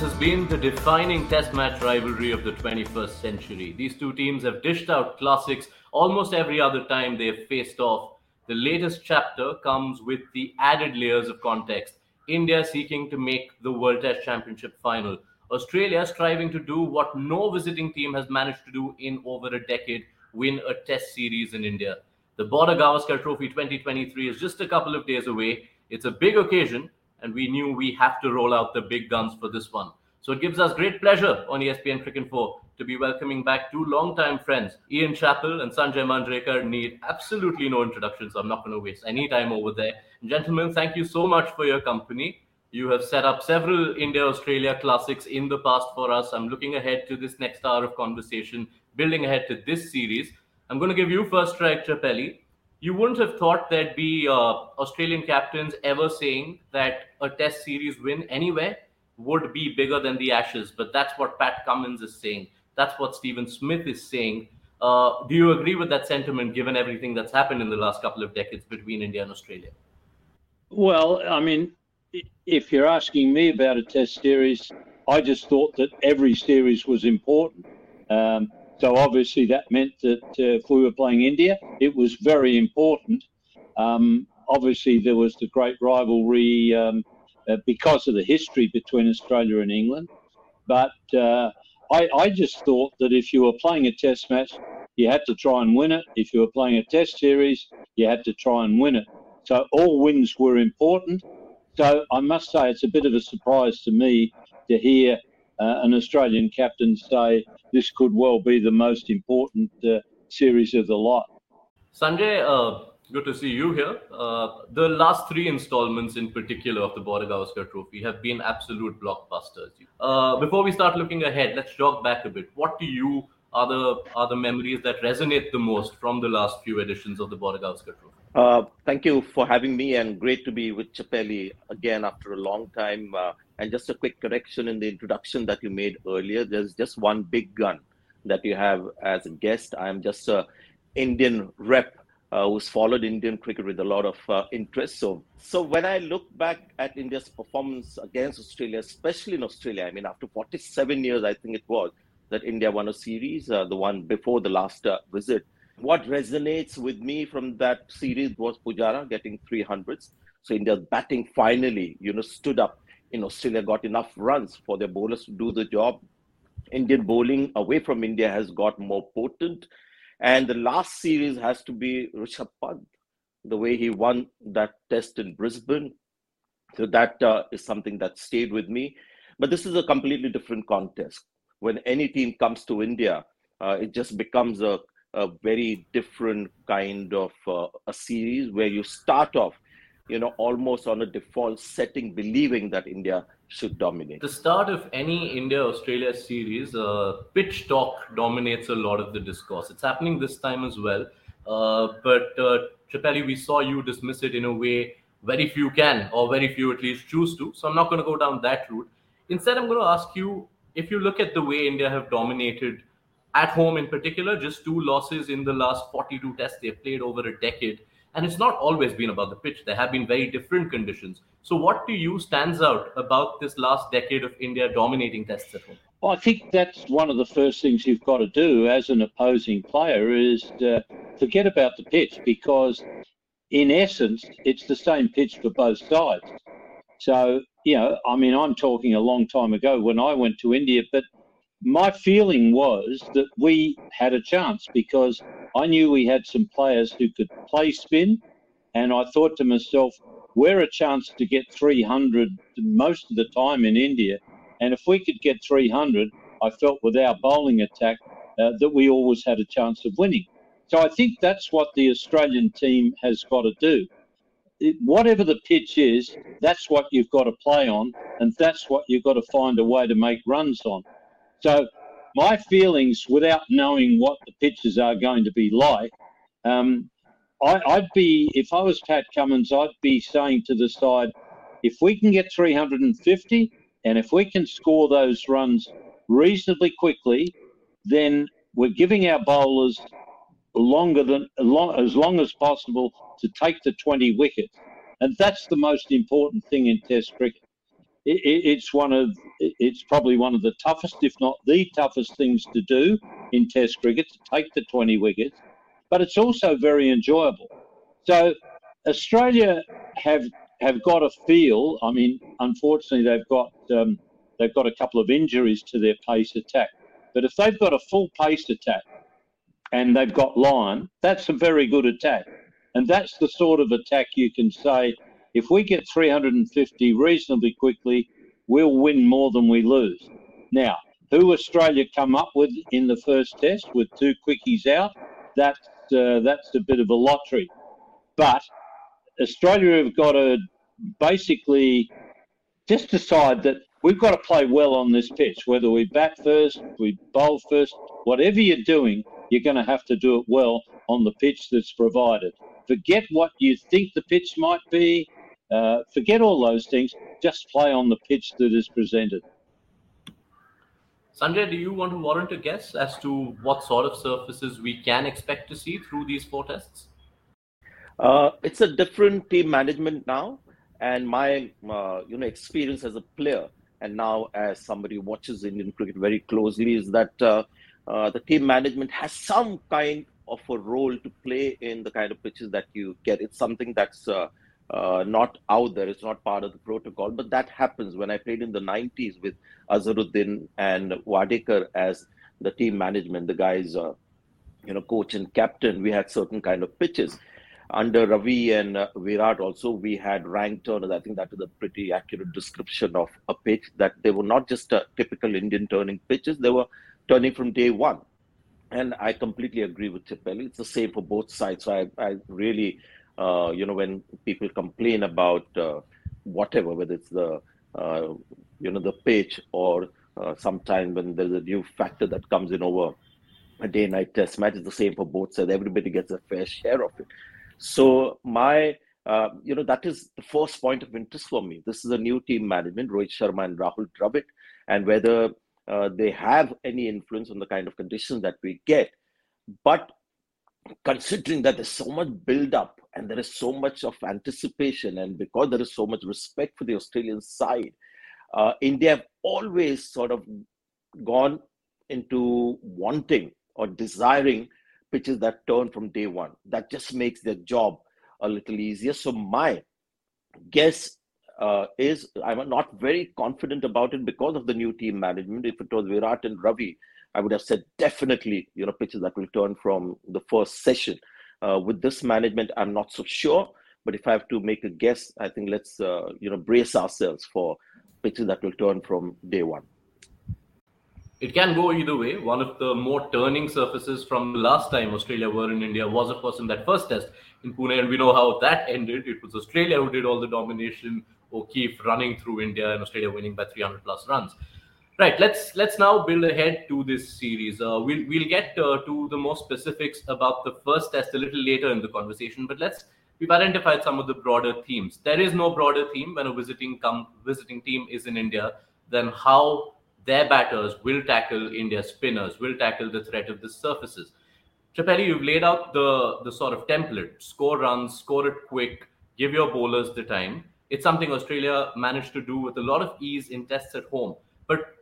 This has been the defining test match rivalry of the 21st century. These two teams have dished out classics almost every other time they have faced off. The latest chapter comes with the added layers of context. India seeking to make the World Test Championship final. Australia striving to do what no visiting team has managed to do in over a decade win a test series in India. The Border Gavaskar Trophy 2023 is just a couple of days away. It's a big occasion, and we knew we have to roll out the big guns for this one. So it gives us great pleasure on ESPNcricinfo to be welcoming back two longtime friends. Ian Chappell and Sanjay Manjrekar need absolutely no introduction, so I'm not going to waste any time over there. Gentlemen, thank you so much for your company. You have set up several India Australia classics in the past for us. I'm looking ahead to this next hour of conversation, building ahead to this series. I'm going to give you first strike, Chappelli you wouldn't have thought there'd be uh, Australian captains ever saying that a Test series win anywhere would be bigger than the Ashes, but that's what Pat Cummins is saying. That's what Steven Smith is saying. Uh, do you agree with that sentiment, given everything that's happened in the last couple of decades between India and Australia? Well, I mean, if you're asking me about a Test series, I just thought that every series was important. Um, so obviously that meant that uh, if we were playing India, it was very important. Um, obviously there was the great rivalry um, uh, because of the history between Australia and England. But uh, I, I, just thought that if you were playing a test match, you had to try and win it. If you were playing a test series, you had to try and win it. So all wins were important. So I must say it's a bit of a surprise to me to hear uh, an Australian captain say this could well be the most important uh, series of the lot. Sanjay, uh, good to see you here. Uh, the last three installments, in particular, of the Border Gavaskar Trophy have been absolute blockbusters. Uh, before we start looking ahead, let's jog back a bit. What do you are the are the memories that resonate the most from the last few editions of the Border Gavaskar Trophy? Uh, thank you for having me, and great to be with Chappelli again after a long time. Uh, and just a quick correction in the introduction that you made earlier. There's just one big gun that you have as a guest. I'm just a Indian rep uh, who's followed Indian cricket with a lot of uh, interest. So, so when I look back at India's performance against Australia, especially in Australia, I mean, after 47 years, I think it was that India won a series, uh, the one before the last uh, visit. What resonates with me from that series was Pujara getting 300s. So India's batting finally, you know, stood up in Australia got enough runs for their bowlers to do the job. Indian bowling away from India has got more potent. And the last series has to be Rishabh Pant, the way he won that test in Brisbane. So that uh, is something that stayed with me. But this is a completely different contest. When any team comes to India, uh, it just becomes a, a very different kind of uh, a series where you start off you know, almost on a default setting, believing that India should dominate. The start of any India Australia series, uh, pitch talk dominates a lot of the discourse. It's happening this time as well. Uh, but uh, Chappelli, we saw you dismiss it in a way very few can, or very few at least choose to. So I'm not going to go down that route. Instead, I'm going to ask you if you look at the way India have dominated at home in particular, just two losses in the last 42 tests they've played over a decade. And it's not always been about the pitch. There have been very different conditions. So, what to you stands out about this last decade of India dominating tests at home? Well, I think that's one of the first things you've got to do as an opposing player is to forget about the pitch because, in essence, it's the same pitch for both sides. So, you know, I mean, I'm talking a long time ago when I went to India, but my feeling was that we had a chance because I knew we had some players who could play spin, and I thought to myself, we're a chance to get 300 most of the time in India, and if we could get 300, I felt with our bowling attack uh, that we always had a chance of winning. So I think that's what the Australian team has got to do. It, whatever the pitch is, that's what you've got to play on, and that's what you've got to find a way to make runs on. So my feelings, without knowing what the pitches are going to be like, um, I, I'd be if I was Pat Cummins, I'd be saying to the side, if we can get 350 and if we can score those runs reasonably quickly, then we're giving our bowlers longer than long, as long as possible to take the 20 wickets. And that's the most important thing in Test cricket. It, it's one of it's probably one of the toughest, if not the toughest, things to do in Test cricket to take the 20 wickets, but it's also very enjoyable. So Australia have have got a feel. I mean, unfortunately, they've got um, they've got a couple of injuries to their pace attack. But if they've got a full pace attack and they've got line, that's a very good attack. And that's the sort of attack you can say if we get 350 reasonably quickly, we'll win more than we lose. Now, who Australia come up with in the first test with two quickies out, that's uh, that's a bit of a lottery. But Australia have got to basically just decide that we've got to play well on this pitch. Whether we bat first, we bowl first, whatever you're doing, you're going to have to do it well on the pitch that's provided. Forget what you think the pitch might be. Uh, forget all those things. Just play on the pitch that is presented. Sanjay, do you want to warrant a guess as to what sort of surfaces we can expect to see through these four tests? Uh, it's a different team management now, and my uh, you know experience as a player and now as somebody who watches Indian cricket very closely is that uh, uh, the team management has some kind of a role to play in the kind of pitches that you get. It's something that's uh, uh not out there. It's not part of the protocol, but that happens. When I played in the 90s with Azharuddin and Wadekar as the team management, the guys, uh, you know, coach and captain, we had certain kind of pitches under Ravi and uh, Virat also, we had rank turners. I think that is a pretty accurate description of a pitch that they were not just a typical Indian turning pitches, they were turning from day one. And I completely agree with Chappelli. It's the same for both sides. So I, I really, uh, you know, when people complain about uh, whatever, whether it's the, uh, you know, the pitch or uh, sometime when there's a new factor that comes in over a day night test match, it's the same for both sides. Everybody gets a fair share of it. So my, uh, you know, that is the first point of interest for me. This is a new team management, Rohit Sharma and Rahul Dravid, and whether uh, they have any influence on the kind of conditions that we get. But considering that there's so much build up and there is so much of anticipation, and because there is so much respect for the Australian side, uh, India have always sort of gone into wanting or desiring pitches that turn from day one. That just makes their job a little easier. So my guess uh, is I'm not very confident about it because of the new team management. If it was Virat and Ravi, I would have said definitely, you know, pitches that will turn from the first session. Uh, with this management, I'm not so sure. But if I have to make a guess, I think let's, uh, you know, brace ourselves for pitches that will turn from day one it can go either way. One of the more turning surfaces from the last time Australia were in India was, of course, in that first test in Pune, and we know how that ended. It was Australia who did all the domination. O'Keefe running through India and Australia winning by 300 plus runs. Right. Let's let's now build ahead to this series. Uh, we'll we'll get uh, to the more specifics about the first test a little later in the conversation, but let's we've identified some of the broader themes. There is no broader theme when a visiting come visiting team is in India than how their batters will tackle India's spinners, will tackle the threat of the surfaces. Chappelli, you've laid out the, the sort of template score runs, score it quick, give your bowlers the time. It's something Australia managed to do with a lot of ease in tests at home. But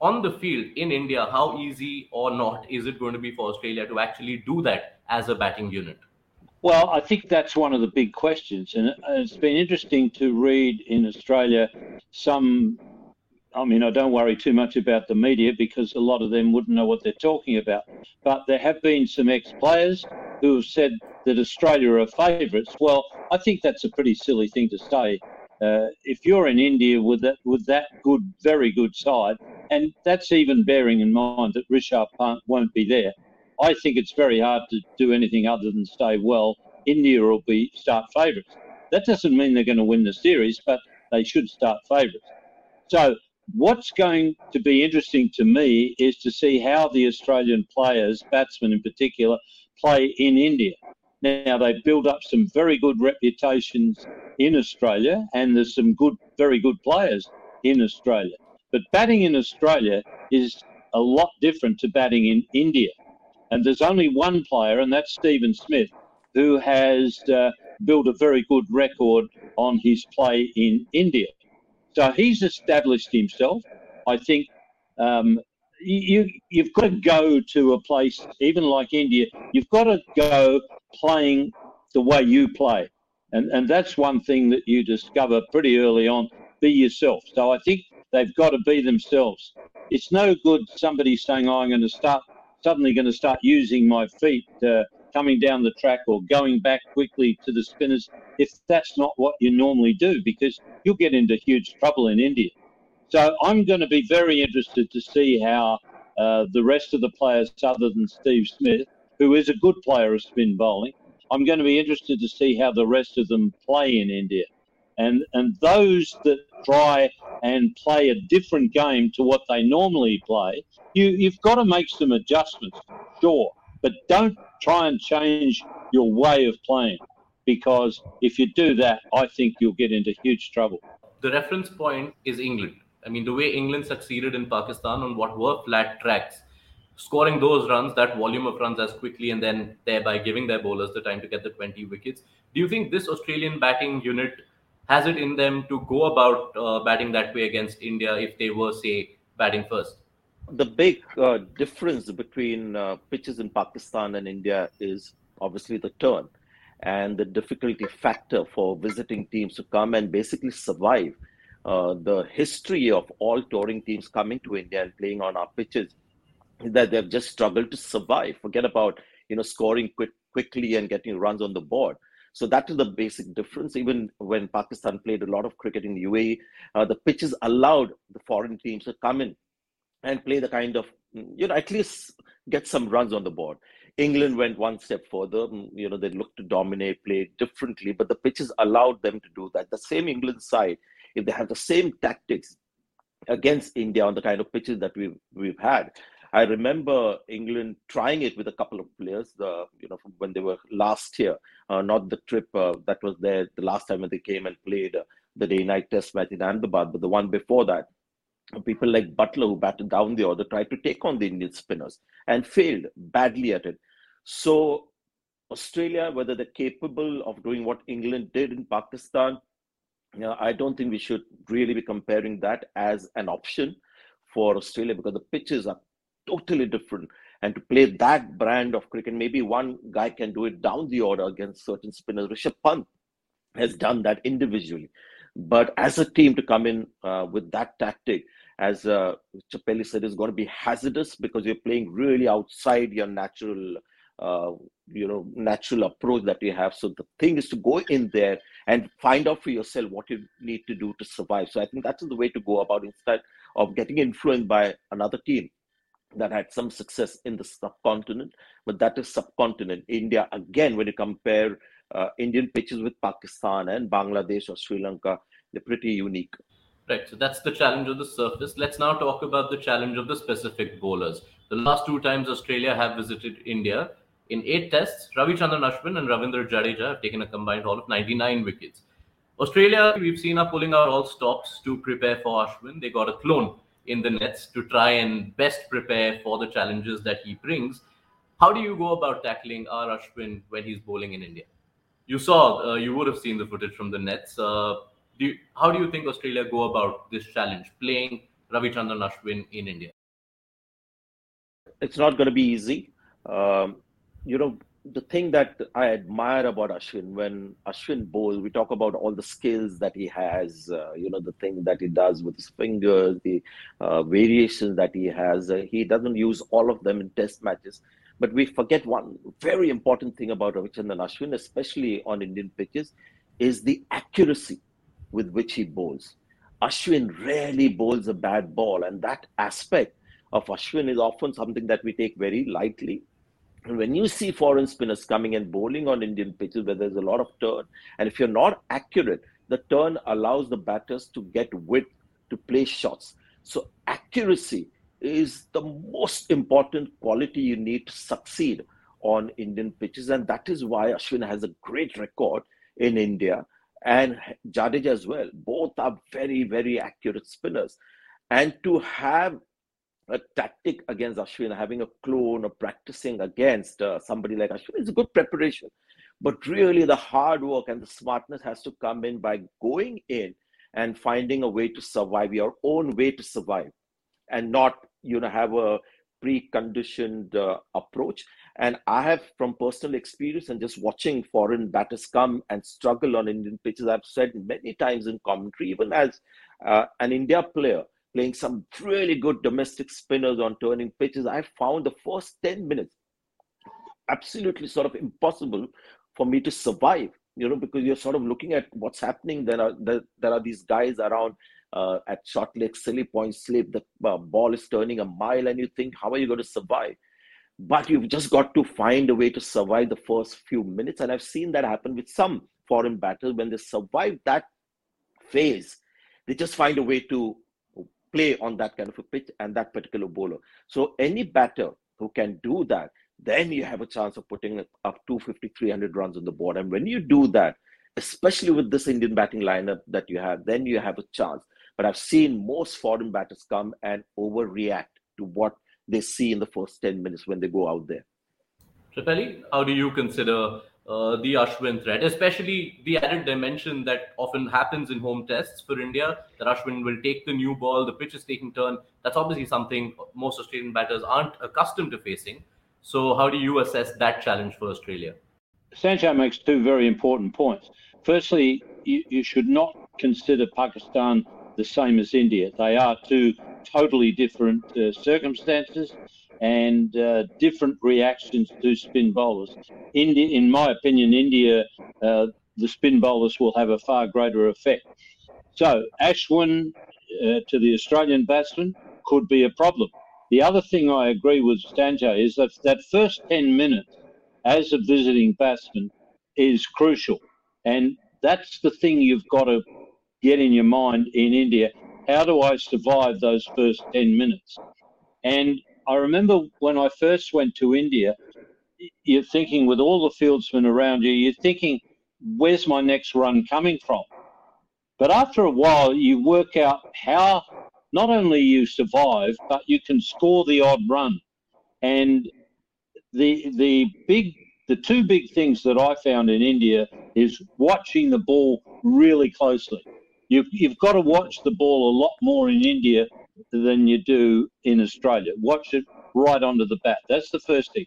on the field in India, how easy or not is it going to be for Australia to actually do that as a batting unit? Well, I think that's one of the big questions. And it's been interesting to read in Australia some I mean, I don't worry too much about the media because a lot of them wouldn't know what they're talking about. But there have been some ex players who have said that Australia are favourites. Well, I think that's a pretty silly thing to say. Uh, if you're in India with that with that good, very good side, and that's even bearing in mind that Rishabh Pant won't be there, I think it's very hard to do anything other than stay well, India will be start favourites. That doesn't mean they're going to win the series, but they should start favourites. So What's going to be interesting to me is to see how the Australian players, batsmen in particular, play in India. Now, they build up some very good reputations in Australia, and there's some good, very good players in Australia. But batting in Australia is a lot different to batting in India. And there's only one player, and that's Steven Smith, who has uh, built a very good record on his play in India. So he's established himself. I think um, you you've got to go to a place even like India. You've got to go playing the way you play, and and that's one thing that you discover pretty early on. Be yourself. So I think they've got to be themselves. It's no good somebody saying, oh, "I'm going to start suddenly going to start using my feet." Uh, coming down the track or going back quickly to the spinners if that's not what you normally do because you'll get into huge trouble in India. So I'm going to be very interested to see how uh, the rest of the players, other than Steve Smith, who is a good player of spin bowling, I'm going to be interested to see how the rest of them play in India. And, and those that try and play a different game to what they normally play, you, you've got to make some adjustments, sure, but don't try and change your way of playing because if you do that, I think you'll get into huge trouble. The reference point is England. I mean, the way England succeeded in Pakistan on what were flat tracks, scoring those runs, that volume of runs as quickly, and then thereby giving their bowlers the time to get the 20 wickets. Do you think this Australian batting unit has it in them to go about uh, batting that way against India if they were, say, batting first? The big uh, difference between uh, pitches in Pakistan and India is obviously the turn and the difficulty factor for visiting teams to come and basically survive uh, the history of all touring teams coming to India and playing on our pitches that they've just struggled to survive. Forget about you know scoring quick, quickly and getting runs on the board. So that is the basic difference. Even when Pakistan played a lot of cricket in UAE, uh, the pitches allowed the foreign teams to come in and play the kind of you know at least get some runs on the board. England went one step further. You know they looked to dominate, play differently, but the pitches allowed them to do that. The same England side if they have the same tactics against India on the kind of pitches that we've we've had. I remember England trying it with a couple of players, the you know when they were last year, uh, not the trip uh, that was there the last time when they came and played uh, the day night test match in Ahmedabad, but the one before that. People like Buttler, who batted down the order, tried to take on the Indian spinners and failed badly at it. So, Australia, whether they're capable of doing what England did in Pakistan, you know, I don't think we should really be comparing that as an option for Australia because the pitches are totally different. And to play that brand of cricket, maybe one guy can do it down the order against certain spinners. Rishabh Pant has done that individually. But as a team to come in uh, with that tactic, as uh, Chappelli said, is going to be hazardous because you're playing really outside your natural uh, you know natural approach that you have so the thing is to go in there and find out for yourself what you need to do to survive so i think that's the way to go about instead of getting influenced by another team that had some success in the subcontinent but that is subcontinent india again when you compare uh, indian pitches with pakistan and bangladesh or sri lanka they're pretty unique Right, so that's the challenge of the surface. Let's now talk about the challenge of the specific bowlers. The last two times Australia have visited India, in eight tests, Ravichandran Ashwin and Ravindra Jadeja have taken a combined haul of 99 wickets. Australia, we've seen are pulling out all stops to prepare for Ashwin. They got a clone in the nets to try and best prepare for the challenges that he brings. How do you go about tackling R. Ashwin when he's bowling in India? You saw, uh, you would have seen the footage from the nets. Uh, do you, how do you think Australia go about this challenge, playing Ravichandran Ashwin in India? It's not going to be easy. Um, you know, the thing that I admire about Ashwin, when Ashwin bowls, we talk about all the skills that he has, uh, you know, the thing that he does with his fingers, the uh, variations that he has. Uh, he doesn't use all of them in test matches. But we forget one very important thing about Ravichandran Ashwin, especially on Indian pitches, is the accuracy with which he bowls. Ashwin rarely bowls a bad ball, and that aspect of Ashwin is often something that we take very lightly when you see foreign spinners coming and bowling on Indian pitches where there's a lot of turn, and if you're not accurate, the turn allows the batters to get width to play shots. So accuracy is the most important quality you need to succeed on Indian pitches, and that is why Ashwin has a great record in India and Jadeja as well. Both are very, very accurate spinners. And to have a tactic against Ashwin, having a clone or practicing against uh, somebody like Ashwin is a good preparation. But really, the hard work and the smartness has to come in by going in and finding a way to survive your own way to survive and not you know have a preconditioned uh, approach and i have from personal experience and just watching foreign batters come and struggle on indian pitches i've said many times in commentary even as uh, an india player playing some really good domestic spinners on turning pitches. I found the first 10 minutes absolutely sort of impossible for me to survive you know because you're sort of looking at what's happening. There are there, there are these guys around uh, at short leg silly point slip. The uh, ball is turning a mile and you think how are you going to survive? But you've just got to find a way to survive the first few minutes. And i've seen that happen with some foreign batters. When they survive that phase they just find a way to play on that kind of a pitch and that particular bowler. So any batter who can do that then you have a chance of putting up 250 300 runs on the board. And when you do that especially with this indian batting lineup that you have then you have a chance. But i've seen most foreign batters come and overreact to what they see in the first 10 minutes when they go out there. Chappelli, how do you consider uh, the Ashwin threat, especially the added dimension that often happens in home tests for India, that Ashwin will take the new ball, the pitch is taking turn. That's obviously something most Australian batters aren't accustomed to facing. So, how do you assess that challenge for Australia? Sanjay makes two very important points. Firstly, you, you should not consider Pakistan the same as India. They are two totally different uh, circumstances and uh, different reactions to spin bowlers. India, in my opinion, India, uh, the spin bowlers will have a far greater effect. So Ashwin uh, to the Australian batsman could be a problem. The other thing I agree with Sanjay is that that first 10 minutes as a visiting batsman is crucial. And that's the thing you've got to get in your mind in India how do I survive those first 10 minutes? And I remember when I first went to India, you're thinking with all the fieldsmen around you, you're thinking, where's my next run coming from? But after a while, you work out how not only you survive, but you can score the odd run. And the the big the two big things that I found in India is watching the ball really closely. You've, you've got to watch the ball a lot more in India than you do in Australia. Watch it right onto the bat. That's the first thing.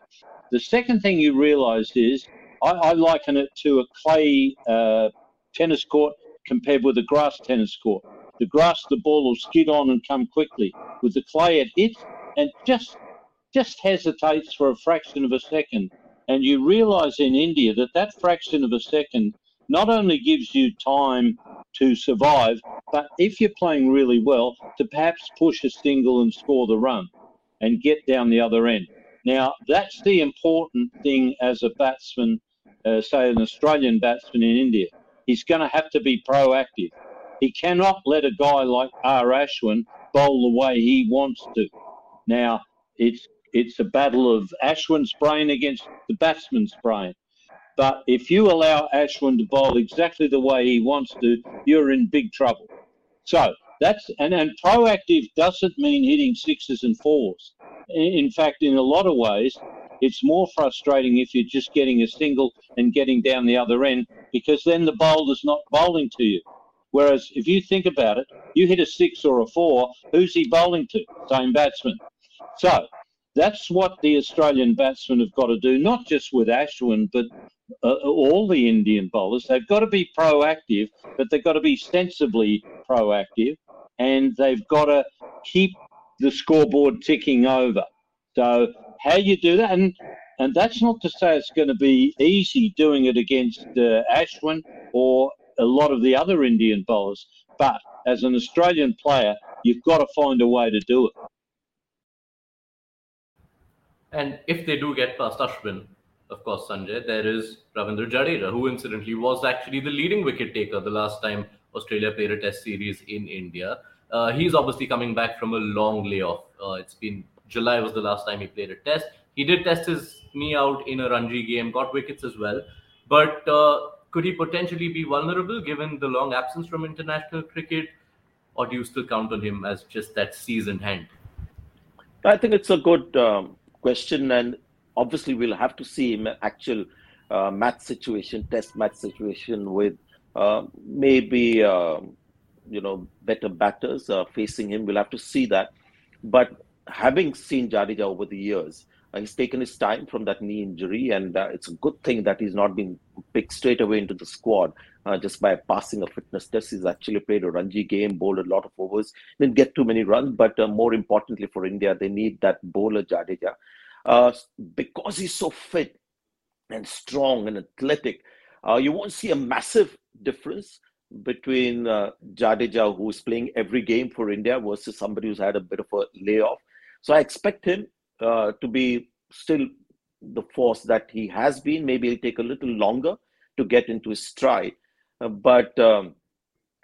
The second thing you realise is I, I, liken it to a clay uh, tennis court compared with a grass tennis court. The grass, the ball will skid on and come quickly. With the clay, it hits and just just hesitates for a fraction of a second. And you realise in India that that fraction of a second not only gives you time to survive, but if you're playing really well, to perhaps push a single and score the run and get down the other end. Now, that's the important thing as a batsman, uh, say an Australian batsman in India. He's going to have to be proactive. He cannot let a guy like R. Ashwin bowl the way he wants to. Now, it's it's a battle of Ashwin's brain against the batsman's brain. But if you allow Ashwin to bowl exactly the way he wants to, you're in big trouble. So that's and, and proactive doesn't mean hitting sixes and fours. In fact, in a lot of ways, it's more frustrating if you're just getting a single and getting down the other end because then the bowler's not bowling to you. Whereas if you think about it, you hit a six or a four, who's he bowling to? Same batsman. So that's what the Australian batsmen have got to do, not just with Ashwin, but uh, all the Indian bowlers. They've got to be proactive, but they've got to be sensibly proactive, and they've got to keep the scoreboard ticking over. So how you do that, and and that's not to say it's going to be easy doing it against uh, Ashwin or a lot of the other Indian bowlers, but as an Australian player, you've got to find a way to do it. And if they do get past Ashwin, of course, Sanjay, there is Ravindra Jadeja, who incidentally was actually the leading wicket taker the last time Australia played a test series in India. Uh, he's obviously coming back from a long layoff. Uh, it's been July was the last time he played a test. He did test his knee out in a Ranji game, got wickets as well. But uh, could he potentially be vulnerable given the long absence from international cricket? Or do you still count on him as just that seasoned hand? I think it's a good um, question. And obviously we'll have to see him actual uh, match situation, test match situation with uh, maybe uh, you know, better batters uh, facing him. We'll have to see that. But having seen Jadeja over the years, uh, he's taken his time from that knee injury, and uh, it's a good thing that he's not been picked straight away into the squad uh, just by passing a fitness test. He's actually played a Ranji game, bowled a lot of overs, didn't get too many runs, but uh, more importantly for India, they need that bowler Jadeja. Uh, because he's so fit and strong and athletic, uh, you won't see a massive difference between Jadeja, who's playing every game for India, versus somebody who's had a bit of a layoff. So I expect him uh, to be still the force that he has been. Maybe it'll take a little longer to get into his stride. Uh, but um,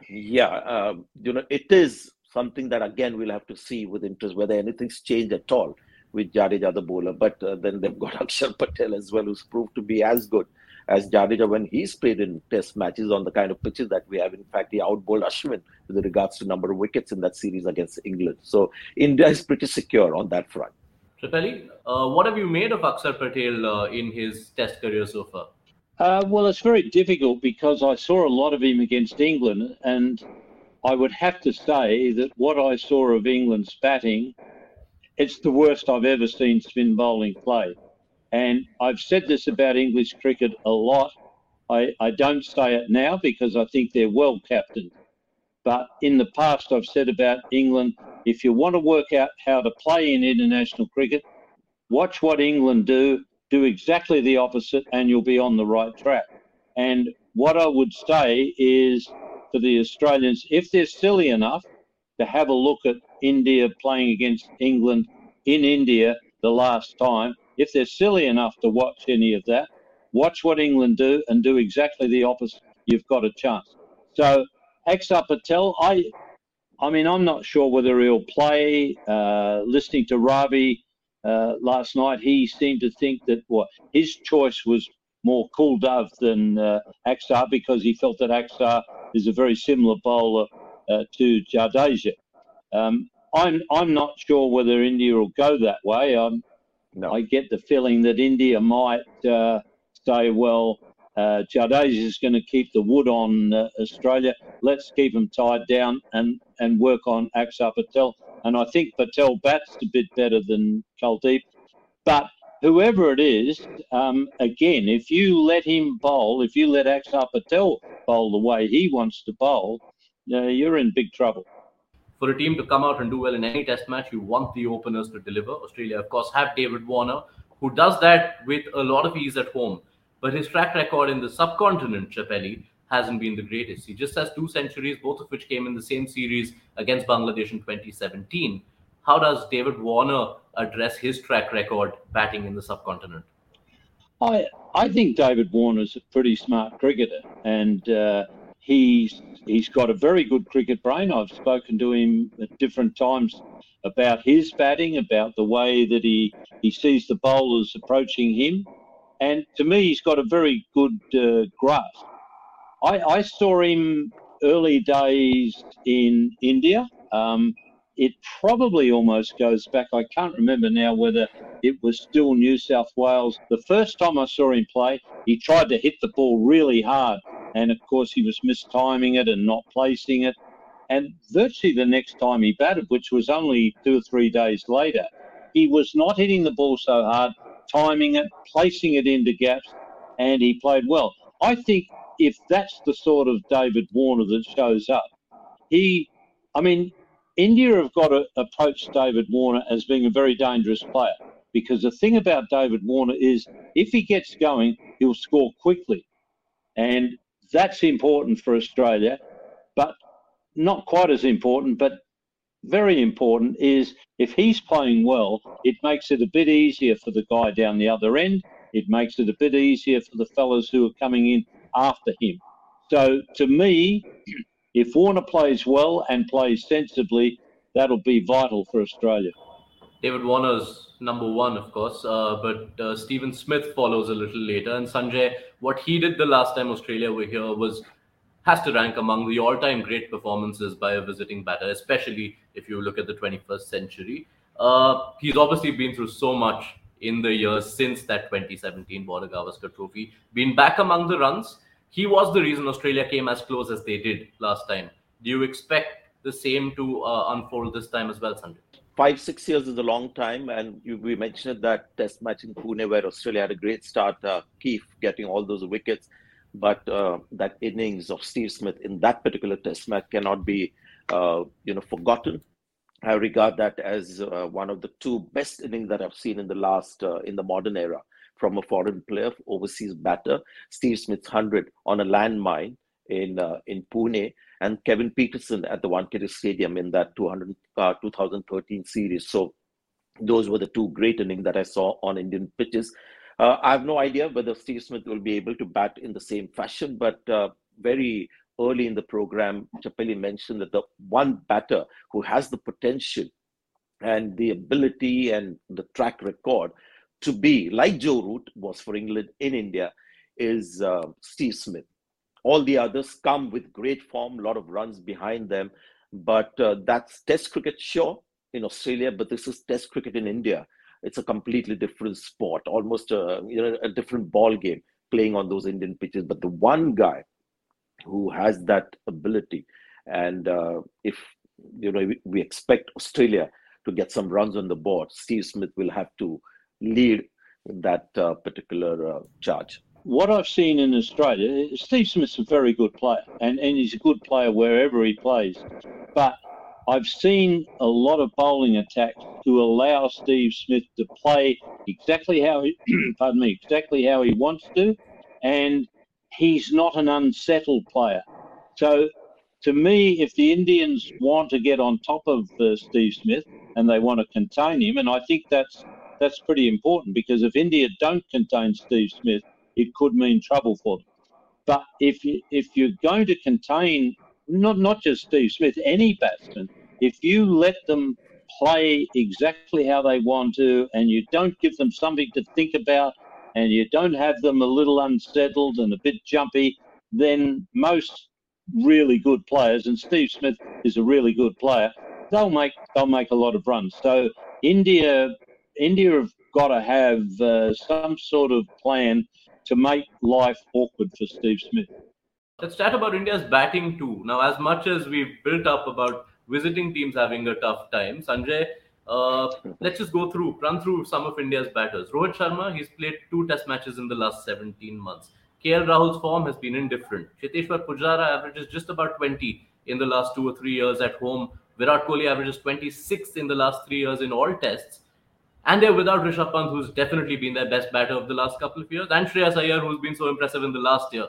yeah, uh, you know, it is something that again we'll have to see with interest whether anything's changed at all with Jadeja the bowler. But uh, then they've got Akshar Patel as well, who's proved to be as good as Jadeja when he's played in test matches on the kind of pitches that we have. In fact, he outbowled Ashwin with regards to number of wickets in that series against England. So India is pretty secure on that front. Chappelli, uh, what have you made of Akshar Patel uh, in his test career so far? Uh, well, it's very difficult because I saw a lot of him against England, and I would have to say that what I saw of England's batting, it's the worst I've ever seen spin bowling play. And I've said this about English cricket a lot. I, I don't say it now because I think they're well captained. But in the past, I've said about England if you want to work out how to play in international cricket, watch what England do, do exactly the opposite, and you'll be on the right track. And what I would say is for the Australians, if they're silly enough to have a look at India playing against England in India the last time, if they're silly enough to watch any of that, watch what England do and do exactly the opposite. You've got a chance. So, Akshar Patel, I, I mean, I'm not sure whether he'll play. Uh, listening to Ravi uh, last night, he seemed to think that well, his choice was more Kuldeep than uh, because he felt that Akshar is a very similar bowler uh, to Jadeja. Um, I'm I'm not sure whether India will go that way. I'm no. I get the feeling that India might uh, say, well, uh, Jadeja is going to keep the wood on uh, Australia. Let's keep them tied down and, and work on Akshar Patel. And I think Patel bats a bit better than Kuldeep. But whoever it is, um, again, if you let him bowl, if you let Akshar Patel bowl the way he wants to bowl, uh, you're in big trouble for a team to come out and do well in any test match, you want the openers to deliver. Australia, of course, have David Warner, who does that with a lot of ease at home. But his track record in the subcontinent, Chappelli, hasn't been the greatest. He just has two centuries, both of which came in the same series against Bangladesh in 2017. How does David Warner address his track record batting in the subcontinent? I I think David Warner's a pretty smart cricketer, and uh, he's he's got a very good cricket brain. I've spoken to him at different times about his batting, about the way that he he sees the bowlers approaching him, and to me, he's got a very good uh, grasp. I, I saw him early days in India. Um, it probably almost goes back. I can't remember now whether it was still New South Wales. The first time I saw him play, he tried to hit the ball really hard and of course he was mistiming it and not placing it. And virtually the next time he batted, which was only two or three days later, he was not hitting the ball so hard, timing it, placing it into gaps, and he played well. I think if that's the sort of David Warner that shows up, he, I mean, India have got to approach David Warner as being a very dangerous player because the thing about David Warner is if he gets going, he'll score quickly. And that's important for Australia, but not quite as important, but very important is if he's playing well, it makes it a bit easier for the guy down the other end. It makes it a bit easier for the fellows who are coming in after him. So to me, if Warner plays well and plays sensibly, that'll be vital for Australia. David Warner's number one, of course, uh, but uh, Steven Smith follows a little later. And Sanjay, what he did the last time Australia were here was has to rank among the all-time great performances by a visiting batter, especially if you look at the 21st century. Uh, he's obviously been through so much in the years since that 2017 Border Gavaskar Trophy. Been back among the runs. He was the reason Australia came as close as they did last time Do you expect the same to uh, unfold this time as well, Sanjay? Five, six years is a long time. And you, we mentioned that test match in Pune where Australia had a great start, uh, Keefe getting all those wickets. But uh, that innings of Steve Smith in that particular test match cannot be, you know, forgotten. I regard that as uh, one of the two best innings that I've seen in the last, uh, in the modern era from a foreign player, overseas batter. Steve Smith's 100 on a landmine in uh, in Pune, and Kevin Pietersen at the Wankhede Stadium in that 200, uh, 2013 series. So those were the two great innings that I saw on Indian pitches. Uh, I have no idea whether Steve Smith will be able to bat in the same fashion, but uh, very early in the program, Chappelli mentioned that the one batter who has the potential and the ability and the track record to be like Joe Root was for England in India is uh, Steve Smith. All the others come with great form, a lot of runs behind them. But uh, that's Test cricket, sure, in Australia, but this is Test cricket in India. It's a completely different sport, almost a, you know, a different ball game playing on those Indian pitches. But the one guy who has that ability, and uh, if you know we, we expect Australia to get some runs on the board, Steve Smith will have to lead that uh, particular uh, charge. What I've seen in Australia, Steve Smith's a very good player, and, and he's a good player wherever he plays. But I've seen a lot of bowling attacks to allow Steve Smith to play exactly how he, pardon me, exactly how he wants to, and he's not an unsettled player. So, to me, if the Indians want to get on top of uh, Steve Smith and they want to contain him, and I think that's that's pretty important because if India don't contain Steve Smith, it could mean trouble for them. But if you if you're going to contain not not just Steve Smith, any batsman, if you let them play exactly how they want to, and you don't give them something to think about, and you don't have them a little unsettled and a bit jumpy, then most really good players, and Steve Smith is a really good player, they'll make they'll make a lot of runs. So India India have got to have uh, some sort of plan to make life awkward for Steve Smith. Let's chat about India's batting too. Now, as much as we've built up about visiting teams having a tough time, Sanjay, uh, let's just go through, run through some of India's batters. Rohit Sharma, he's played two test matches in the last 17 months. KL Rahul's form has been indifferent. Cheteshwar Pujara averages just about 20 in the last two or three years at home. Virat Kohli averages 26 in the last three years in all tests. And they're without Rishabh Pant, who's definitely been their best batter of the last couple of years, and Shreyas Iyer, who's been so impressive in the last year.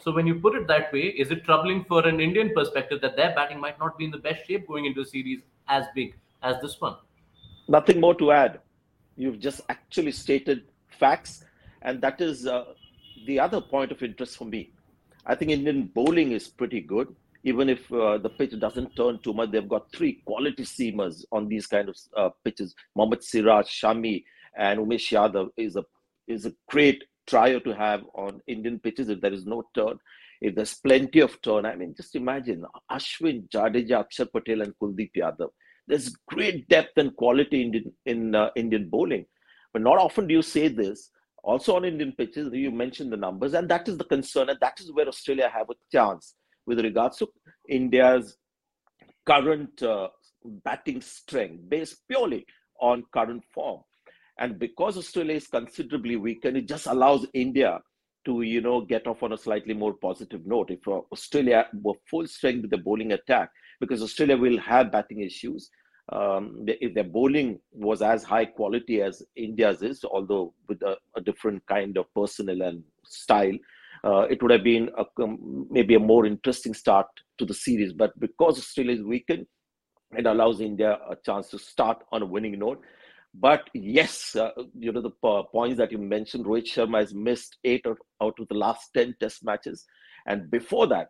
So when you put it that way, is it troubling for an Indian perspective that their batting might not be in the best shape going into a series as big as this one? Nothing more to add. You've just actually stated facts, and that is uh, the other point of interest for me. I think Indian bowling is pretty good even if uh, the pitch doesn't turn too much, they've got three quality seamers on these kind of uh, pitches. Mohammad Siraj, Shami, and Umesh Yadav is a is a great trio to have on Indian pitches if there is no turn. If there's plenty of turn, I mean, just imagine Ashwin, Jadeja, Akshar Patel, and Kuldeep Yadav. There's great depth and quality in in uh, Indian bowling, but not often do you say this. Also on Indian pitches, you mentioned the numbers, and that is the concern, and that is where Australia have a chance with regards to India's current uh, batting strength based purely on current form. And because Australia is considerably weakened, it just allows India to, you know, get off on a slightly more positive note. If Australia were full strength with the bowling attack, because Australia will have batting issues. Um, if their bowling was as high quality as India's is, although with a, a different kind of personnel and style, uh, it would have been a, um, maybe a more interesting start to the series. But because Australia is weakened, it allows India a chance to start on a winning note. But yes, uh, you know, the uh, points that you mentioned, Rohit Sharma has missed eight out, out of the last 10 test matches. And before that,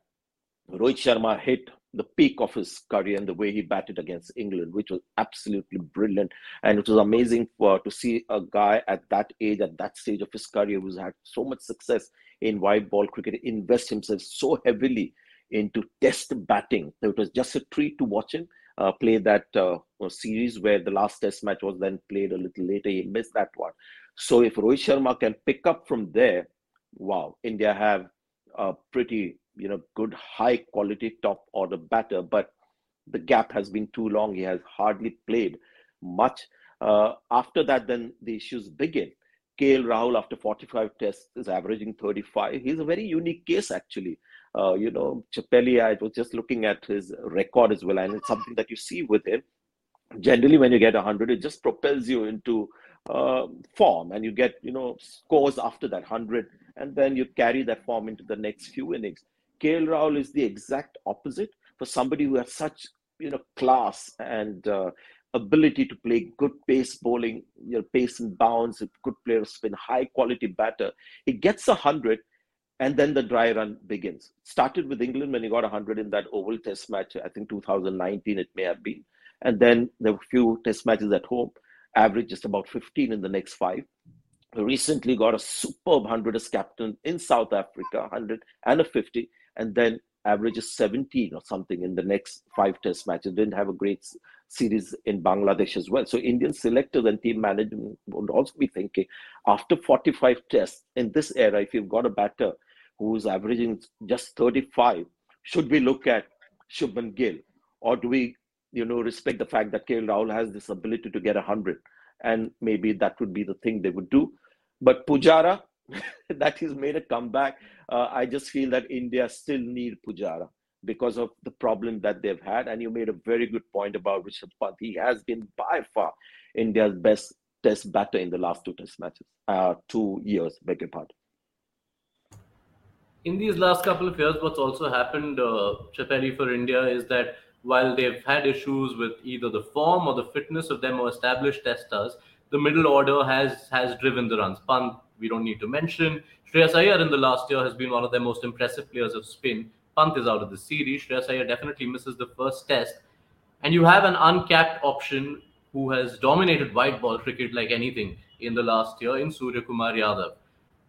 Rohit Sharma hit the peak of his career and the way he batted against England, which was absolutely brilliant. And it was amazing for to see a guy at that age, at that stage of his career, who's had so much success in white ball cricket, invest himself so heavily into test batting. It was just a treat to watch him uh, play that uh, series where the last test match was then played a little later. He missed that one. So if Rohit Sharma can pick up from there, wow, India have a pretty you know good high quality top order batter, but the gap has been too long. He has hardly played much. Uh, after that, then the issues begin. KL Rahul, after 45 tests, is averaging 35. He's a very unique case, actually. Uh, you know, Chappelli, I was just looking at his record as well, and it's something that you see with him. Generally, when you get 100, it just propels you into uh, form, and you get, you know, scores after that 100, and then you carry that form into the next few innings. KL Rahul is the exact opposite for somebody who has such, you know, class and uh, ability to play good pace bowling, you know, pace and bounce, a good player spin, high quality batter. He gets a hundred, and then the dry run begins. Started with England when he got hundred in that Oval Test match. I think 2019 it may have been, and then there were a few Test matches at home. Average just about 15 in the next five. Recently got a superb hundred as captain in South Africa, 100 and a 50, and then averages 17 or something in the next five test matches. Didn't have a great series in Bangladesh as well. So Indian selectors and team management would also be thinking, after 45 tests in this era, if you've got a batter who's averaging just 35, should we look at Shubman Gill? Or do we, you know, respect the fact that KL Rahul has this ability to get 100? And maybe that would be the thing they would do. But Pujara, that he's made a comeback. Uh, I just feel that India still need Pujara because of the problem that they've had. And you made a very good point about Rishabh Pant. He has been by far India's best test batter in the last two test matches, uh, two years, beg your pardon. In these last couple of years, what's also happened, uh, for India is that while they've had issues with either the form or the fitness of them or established testers, the middle order has has driven the runs. Pant, we don't need to mention. Shreyas Iyer in the last year has been one of their most impressive players of spin. Pant is out of the series. Shreyas Iyer definitely misses the first test. And you have an uncapped option who has dominated white ball cricket like anything in the last year in Surya Kumar Yadav.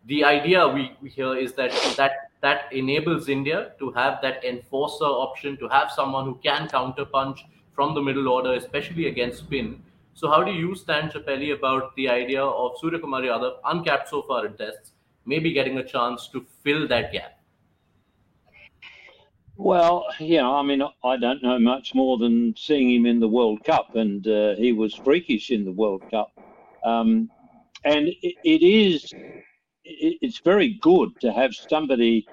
The idea we, hear is that that that enables India to have that enforcer option, to have someone who can counter punch from the middle order, especially against spin. So, how do you stand, Chappelli, about the idea of Surya Kumar Yadav, uncapped so far in tests, maybe getting a chance to fill that gap? Well, yeah, I mean, I don't know much more than seeing him in the World Cup, and uh, he was freakish in the World Cup. Um, and it, it is, it, it's very good to have somebody,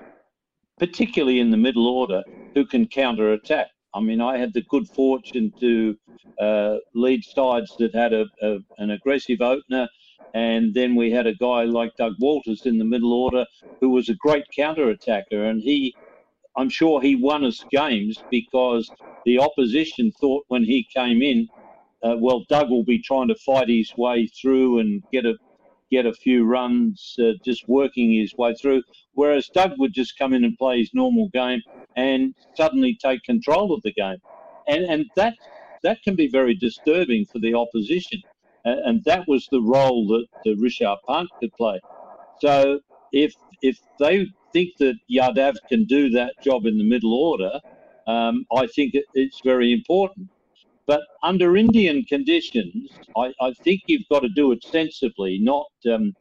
particularly in the middle order, who can counter attack. I mean, I had the good fortune to uh, lead sides that had a, a, an aggressive opener, and then we had a guy like Doug Walters in the middle order who was a great counter attacker, and he I'm sure he won us games because the opposition thought when he came in, uh, well, Doug will be trying to fight his way through and get a get a few runs, uh, just working his way through. Whereas Doug would just come in and play his normal game and suddenly take control of the game, and and that that can be very disturbing for the opposition. Uh, and that was the role that uh, Rishabh Pant could play. So if if they think that Yadav can do that job in the middle order, um, I think it, it's very important. But under Indian conditions, I, I, think you've got to do it sensibly, not um,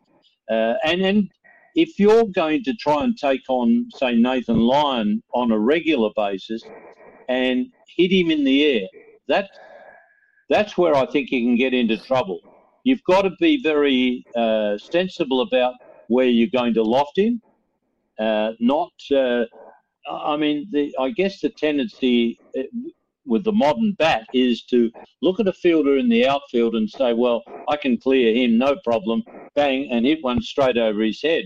uh, and and if you're going to try and take on, say, Nathan Lyon on a regular basis and hit him in the air, that that's where I think you can get into trouble. You've got to be very uh, sensible about where you're going to loft him uh, not, uh, I mean, the, I guess the tendency uh, with the modern bat is to look at a fielder in the outfield and say, well, I can clear him, no problem, bang, and hit one straight over his head.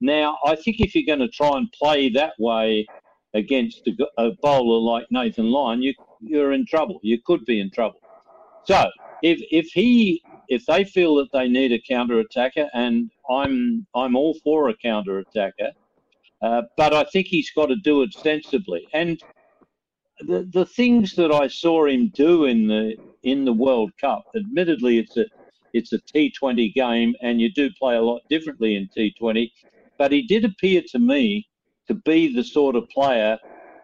Now, I think if you're going to try and play that way against a, a bowler like Nathan Lyon, you, you're in trouble. You could be in trouble. So, if if he if they feel that they need a counter attacker, and I'm I'm all for a counter attacker, uh, but I think he's got to do it sensibly. And the the things that I saw him do in the in the World Cup, admittedly, it's a it's a T20 game, and you do play a lot differently in T20. But he did appear to me to be the sort of player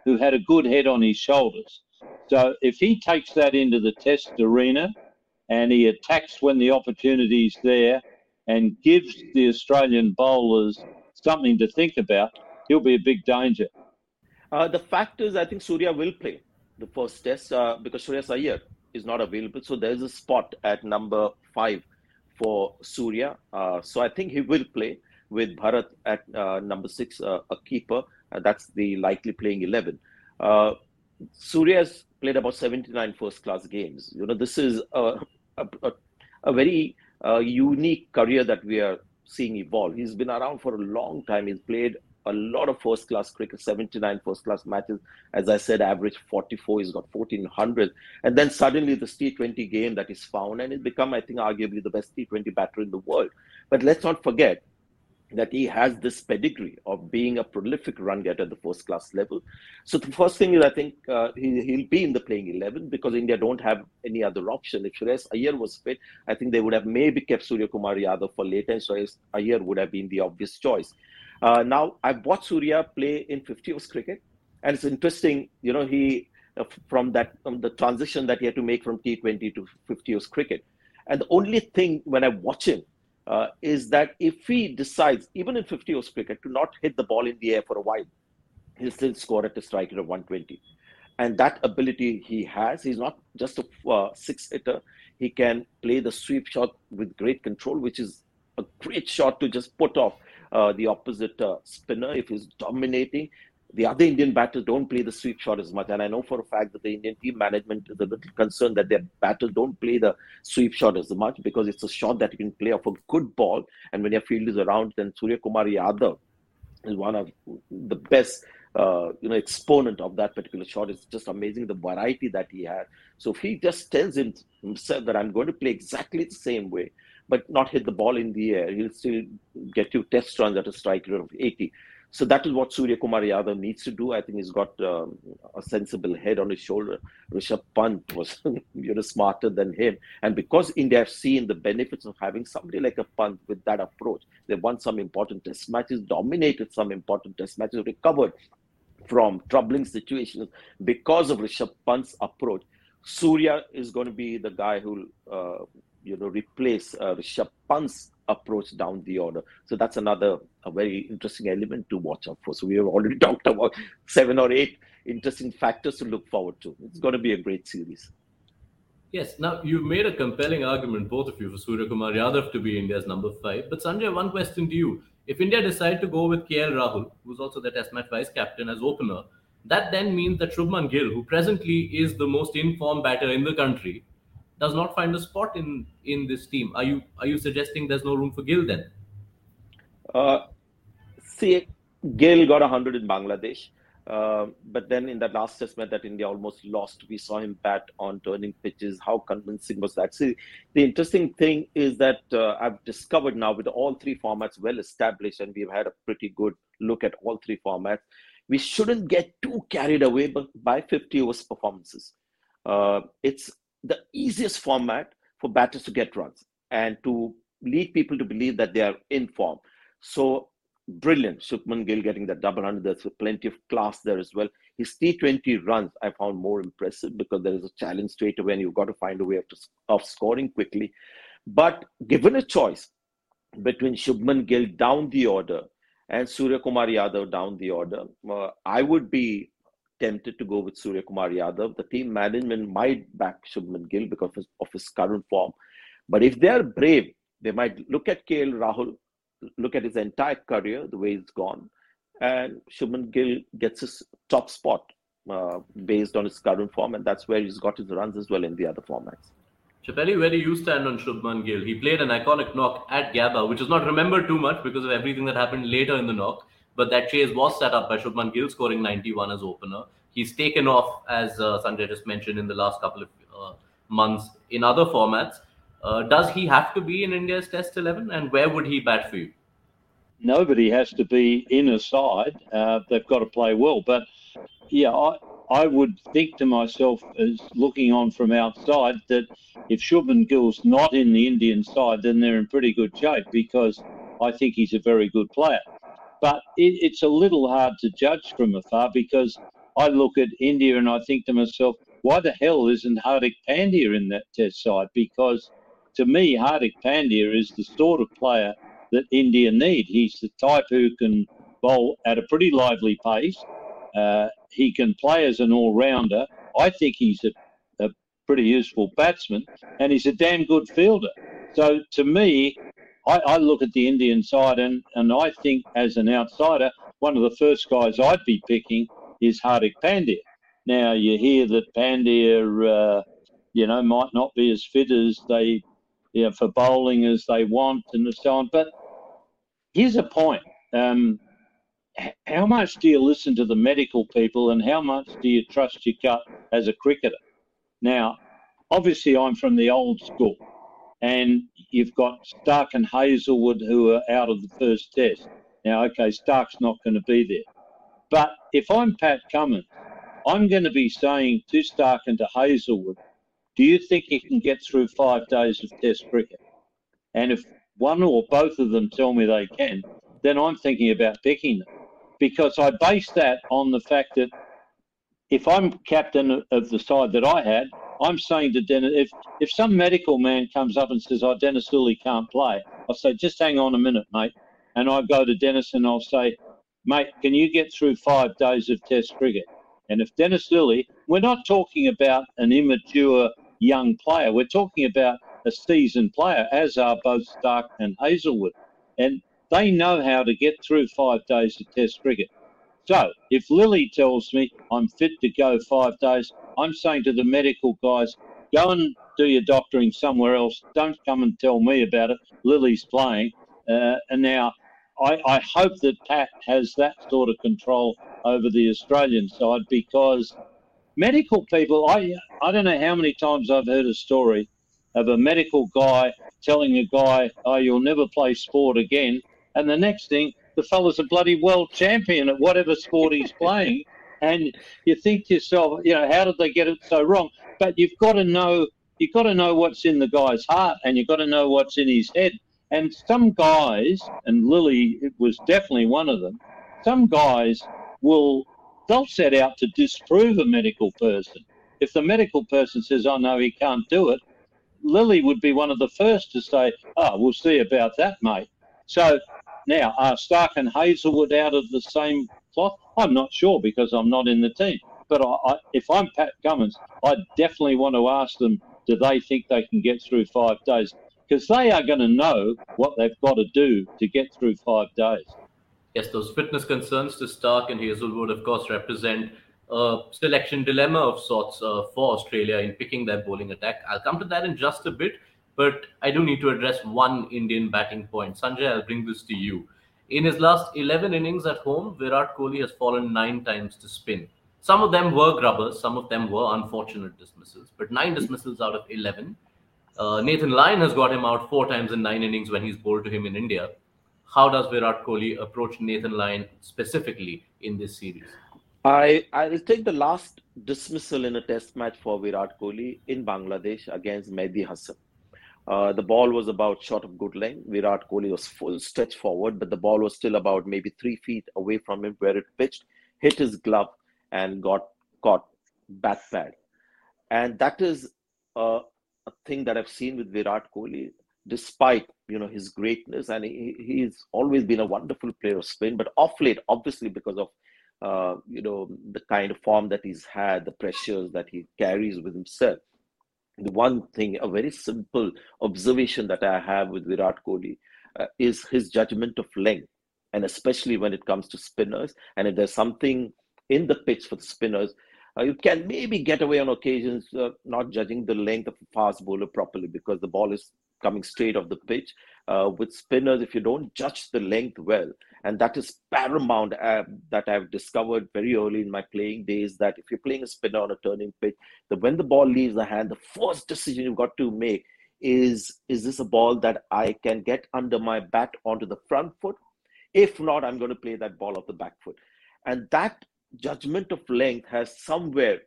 who had a good head on his shoulders. So if he takes that into the Test arena and he attacks when the opportunity's there and gives the Australian bowlers something to think about, he'll be a big danger. Uh, the fact is, I think Surya will play the first test uh, because Shreyas Iyer is not available. So there's a spot at number five for Surya. Uh, so I think he will play with Bharat at uh, number six, uh, a keeper. Uh, that's the likely playing 11. Uh, Surya has played about 79 first class games. You know, this is a, a, a, a very unique career that we are seeing evolve. He's been around for a long time. He's played a lot of first class cricket, 79 first class matches. As I said, average 44. He's got 1400. And then suddenly this T20 game that is found, and he's become, I think, arguably the best T20 batter in the world. But let's not forget, that he has this pedigree of being a prolific run getter at the first class level. So the first thing is I think uh, he, he'll be in the playing 11 because India don't have any other option. If Shreyas Iyer was fit, I think they would have maybe kept Surya Kumar Yadav for later and Shreyas Iyer would have been the obvious choice. Uh, now, I've watched Surya play in 50 overs cricket and it's interesting, you know, he uh, from that from the transition that he had to make from T20 to 50 overs cricket. And the only thing when I watch him uh, is that if he decides, even in 50 overs cricket, to not hit the ball in the air for a while, he'll still score at a strike rate of 120. And that ability he has, he's not just a uh, six hitter. He can play the sweep shot with great control, which is a great shot to just put off uh, the opposite uh, spinner if he's dominating the other Indian batters don't play the sweep shot as much. And I know for a fact that the Indian team management is a little concerned that their batters don't play the sweep shot as much because it's a shot that you can play off a good ball. And when your field is around, then Surya Kumar Yadav is one of the best. Uh, you know, exponent of that particular shot. It's just amazing the variety that he had. So if he just tells himself that I'm going to play exactly the same way, but not hit the ball in the air, he'll still get you test runs at a strike rate of 80. So that is what Surya Kumar Yadav needs to do. I think he's got um, a sensible head on his shoulder. Rishabh Pant was you know smarter than him, and because India have seen the benefits of having somebody like a Pant with that approach, they've won some important Test matches, dominated some important Test matches, recovered from troubling situations because of Rishabh Pant's approach. Surya is going to be the guy who uh, you know replace uh, Rishabh Pant's approach down the order. So that's another a very interesting element to watch out for. So we have already talked about seven or eight interesting factors to look forward to. It's going to be a great series. Yes. Now you've made a compelling argument, both of you, for Surya Kumar Yadav to be India's number five. But Sanjay, one question to you: If India decide to go with KL Rahul, who's also the Test match vice captain, as opener, that then means that Shubman Gill, who presently is the most informed batter in the country, does not find a spot in in this team. Are you are you suggesting there's no room for Gill then? Uh, see, Gill got 100 in Bangladesh. Uh, but then in that last test match that India almost lost, we saw him bat on turning pitches. How convincing was that? See, the interesting thing is that uh, I've discovered now with all three formats well established, and we've had a pretty good look at all three formats. We shouldn't get too carried away by 50 overs performances. Uh, it's the easiest format for batters to get runs and to lead people to believe that they are in form. So brilliant. Shubman Gill getting that double hundred. There's plenty of class there as well. His T20 runs I found more impressive because there is a challenge straight away and you've got to find a way of, of scoring quickly. But given a choice between Shubman Gill down the order and Surya Kumar Yadav down the order, uh, I would be tempted to go with Surya Kumar Yadav. The team management might back Shubman Gill because of his, of his current form. But if they are brave, they might look at KL Rahul, look at his entire career, the way it's gone, and Shubman Gill gets his top spot uh, based on his current form, and that's where he's got his runs as well in the other formats. Chappelli, where do you stand on Shubman Gill? He played an iconic knock at Gabba, which is not remembered too much because of everything that happened later in the knock. But that chase was set up by Shubman Gill scoring 91 as opener. He's taken off, as uh, Sanjay just mentioned, in the last couple of uh, months in other formats. Uh, does he have to be in India's Test 11, and where would he bat for you? Nobody has to be in a side. Uh, they've got to play well. But yeah, I, I would think to myself, as looking on from outside, that if Shubman Gill's not in the Indian side, then they're in pretty good shape because I think he's a very good player. But it, it's a little hard to judge from afar because I look at India and I think to myself, why the hell isn't Hardik Pandya in that test side? Because to me, Hardik Pandya is the sort of player that India need. He's the type who can bowl at a pretty lively pace. Uh, he can play as an all rounder. I think he's a, a pretty useful batsman, and he's a damn good fielder. So to me, I, I, look at the Indian side, and, and I think as an outsider, one of the first guys I'd be picking is Hardik Pandya. Now you hear that Pandya, uh, you know, might not be as fit as they, you know, for bowling as they want and so on. But here's a point: um, how much do you listen to the medical people, and how much do you trust your gut as a cricketer? Now, obviously, I'm from the old school, and you've got Starc and Hazlewood who are out of the first test. Now, okay, Starc's not going to be there. But if I'm Pat Cummins, I'm going to be saying to Starc and to Hazlewood, do you think you can get through five days of Test cricket? And if one or both of them tell me they can, then I'm thinking about picking them. Because I base that on the fact that if I'm captain of the side that I had, I'm saying to Dennis, if, if some medical man comes up and says, oh, Dennis Lillee can't play, I'll say, just hang on a minute, mate. And I go to Dennis and I'll say, mate, can you get through five days of Test cricket? And if Dennis Lillee, we're not talking about an immature young player, we're talking about a seasoned player, as are both Starc and Hazlewood. And they know how to get through five days of Test cricket. So if Lillee tells me I'm fit to go five days, I'm saying to the medical guys, go and do your doctoring somewhere else. Don't come and tell me about it. Lillee's playing. Uh, and now I, I hope that Pat has that sort of control over the Australian side because medical people, I, I don't know how many times I've heard a story of a medical guy telling a guy, oh, you'll never play sport again. And the next thing, the fella's a bloody world champion at whatever sport he's playing. And you think to yourself, you know, how did they get it so wrong? But you've got to know, you've got to know what's in the guy's heart and you've got to know what's in his head. And some guys, and Lillee was definitely one of them, some guys will, they'll set out to disprove a medical person. If the medical person says, oh no, he can't do it, Lillee would be one of the first to say, oh, we'll see about that, mate. So now, are Starc and Hazlewood out of the same cloth? I'm not sure because I'm not in the team. But I, I, if I'm Pat Cummins, I definitely want to ask them, do they think they can get through five days? because they are going to know what they've got to do to get through five days. Yes, those fitness concerns to Starc and Hazlewood, of course, represent a selection dilemma of sorts uh, for Australia in picking their bowling attack. I'll come to that in just a bit, but I do need to address one Indian batting point. Sanjay, I'll bring this to you. In his last 11 innings at home, Virat Kohli has fallen nine times to spin. Some of them were grubbers, some of them were unfortunate dismissals, but nine dismissals out of 11 uh, Nathan Lyon has got him out four times in nine innings when he's bowled to him in India. How does Virat Kohli approach Nathan Lyon specifically in this series? I I'll take the last dismissal in a test match for Virat Kohli in Bangladesh against Mehidy Hasan. Uh, the ball was about short of good length. Virat Kohli was full stretch forward, but the ball was still about maybe three feet away from him where it pitched, hit his glove, and got caught bat pad. And that is uh, a thing that I've seen with Virat Kohli, despite you know his greatness, and he, he's always been a wonderful player of spin. But off late, obviously because of uh, you know the kind of form that he's had, the pressures that he carries with himself. The one thing, a very simple observation that I have with Virat Kohli uh, is his judgment of length, and especially when it comes to spinners. And if there's something in the pitch for the spinners, uh, you can maybe get away on occasions uh, not judging the length of a fast bowler properly because the ball is coming straight off the pitch. Uh, with spinners, if you don't judge the length well, and that is paramount uh, that I've discovered very early in my playing days that if you're playing a spinner on a turning pitch, that when the ball leaves the hand, the first decision you've got to make is is this a ball that I can get under my bat onto the front foot? If not, I'm going to play that ball off the back foot. And that judgment of length has somewhere,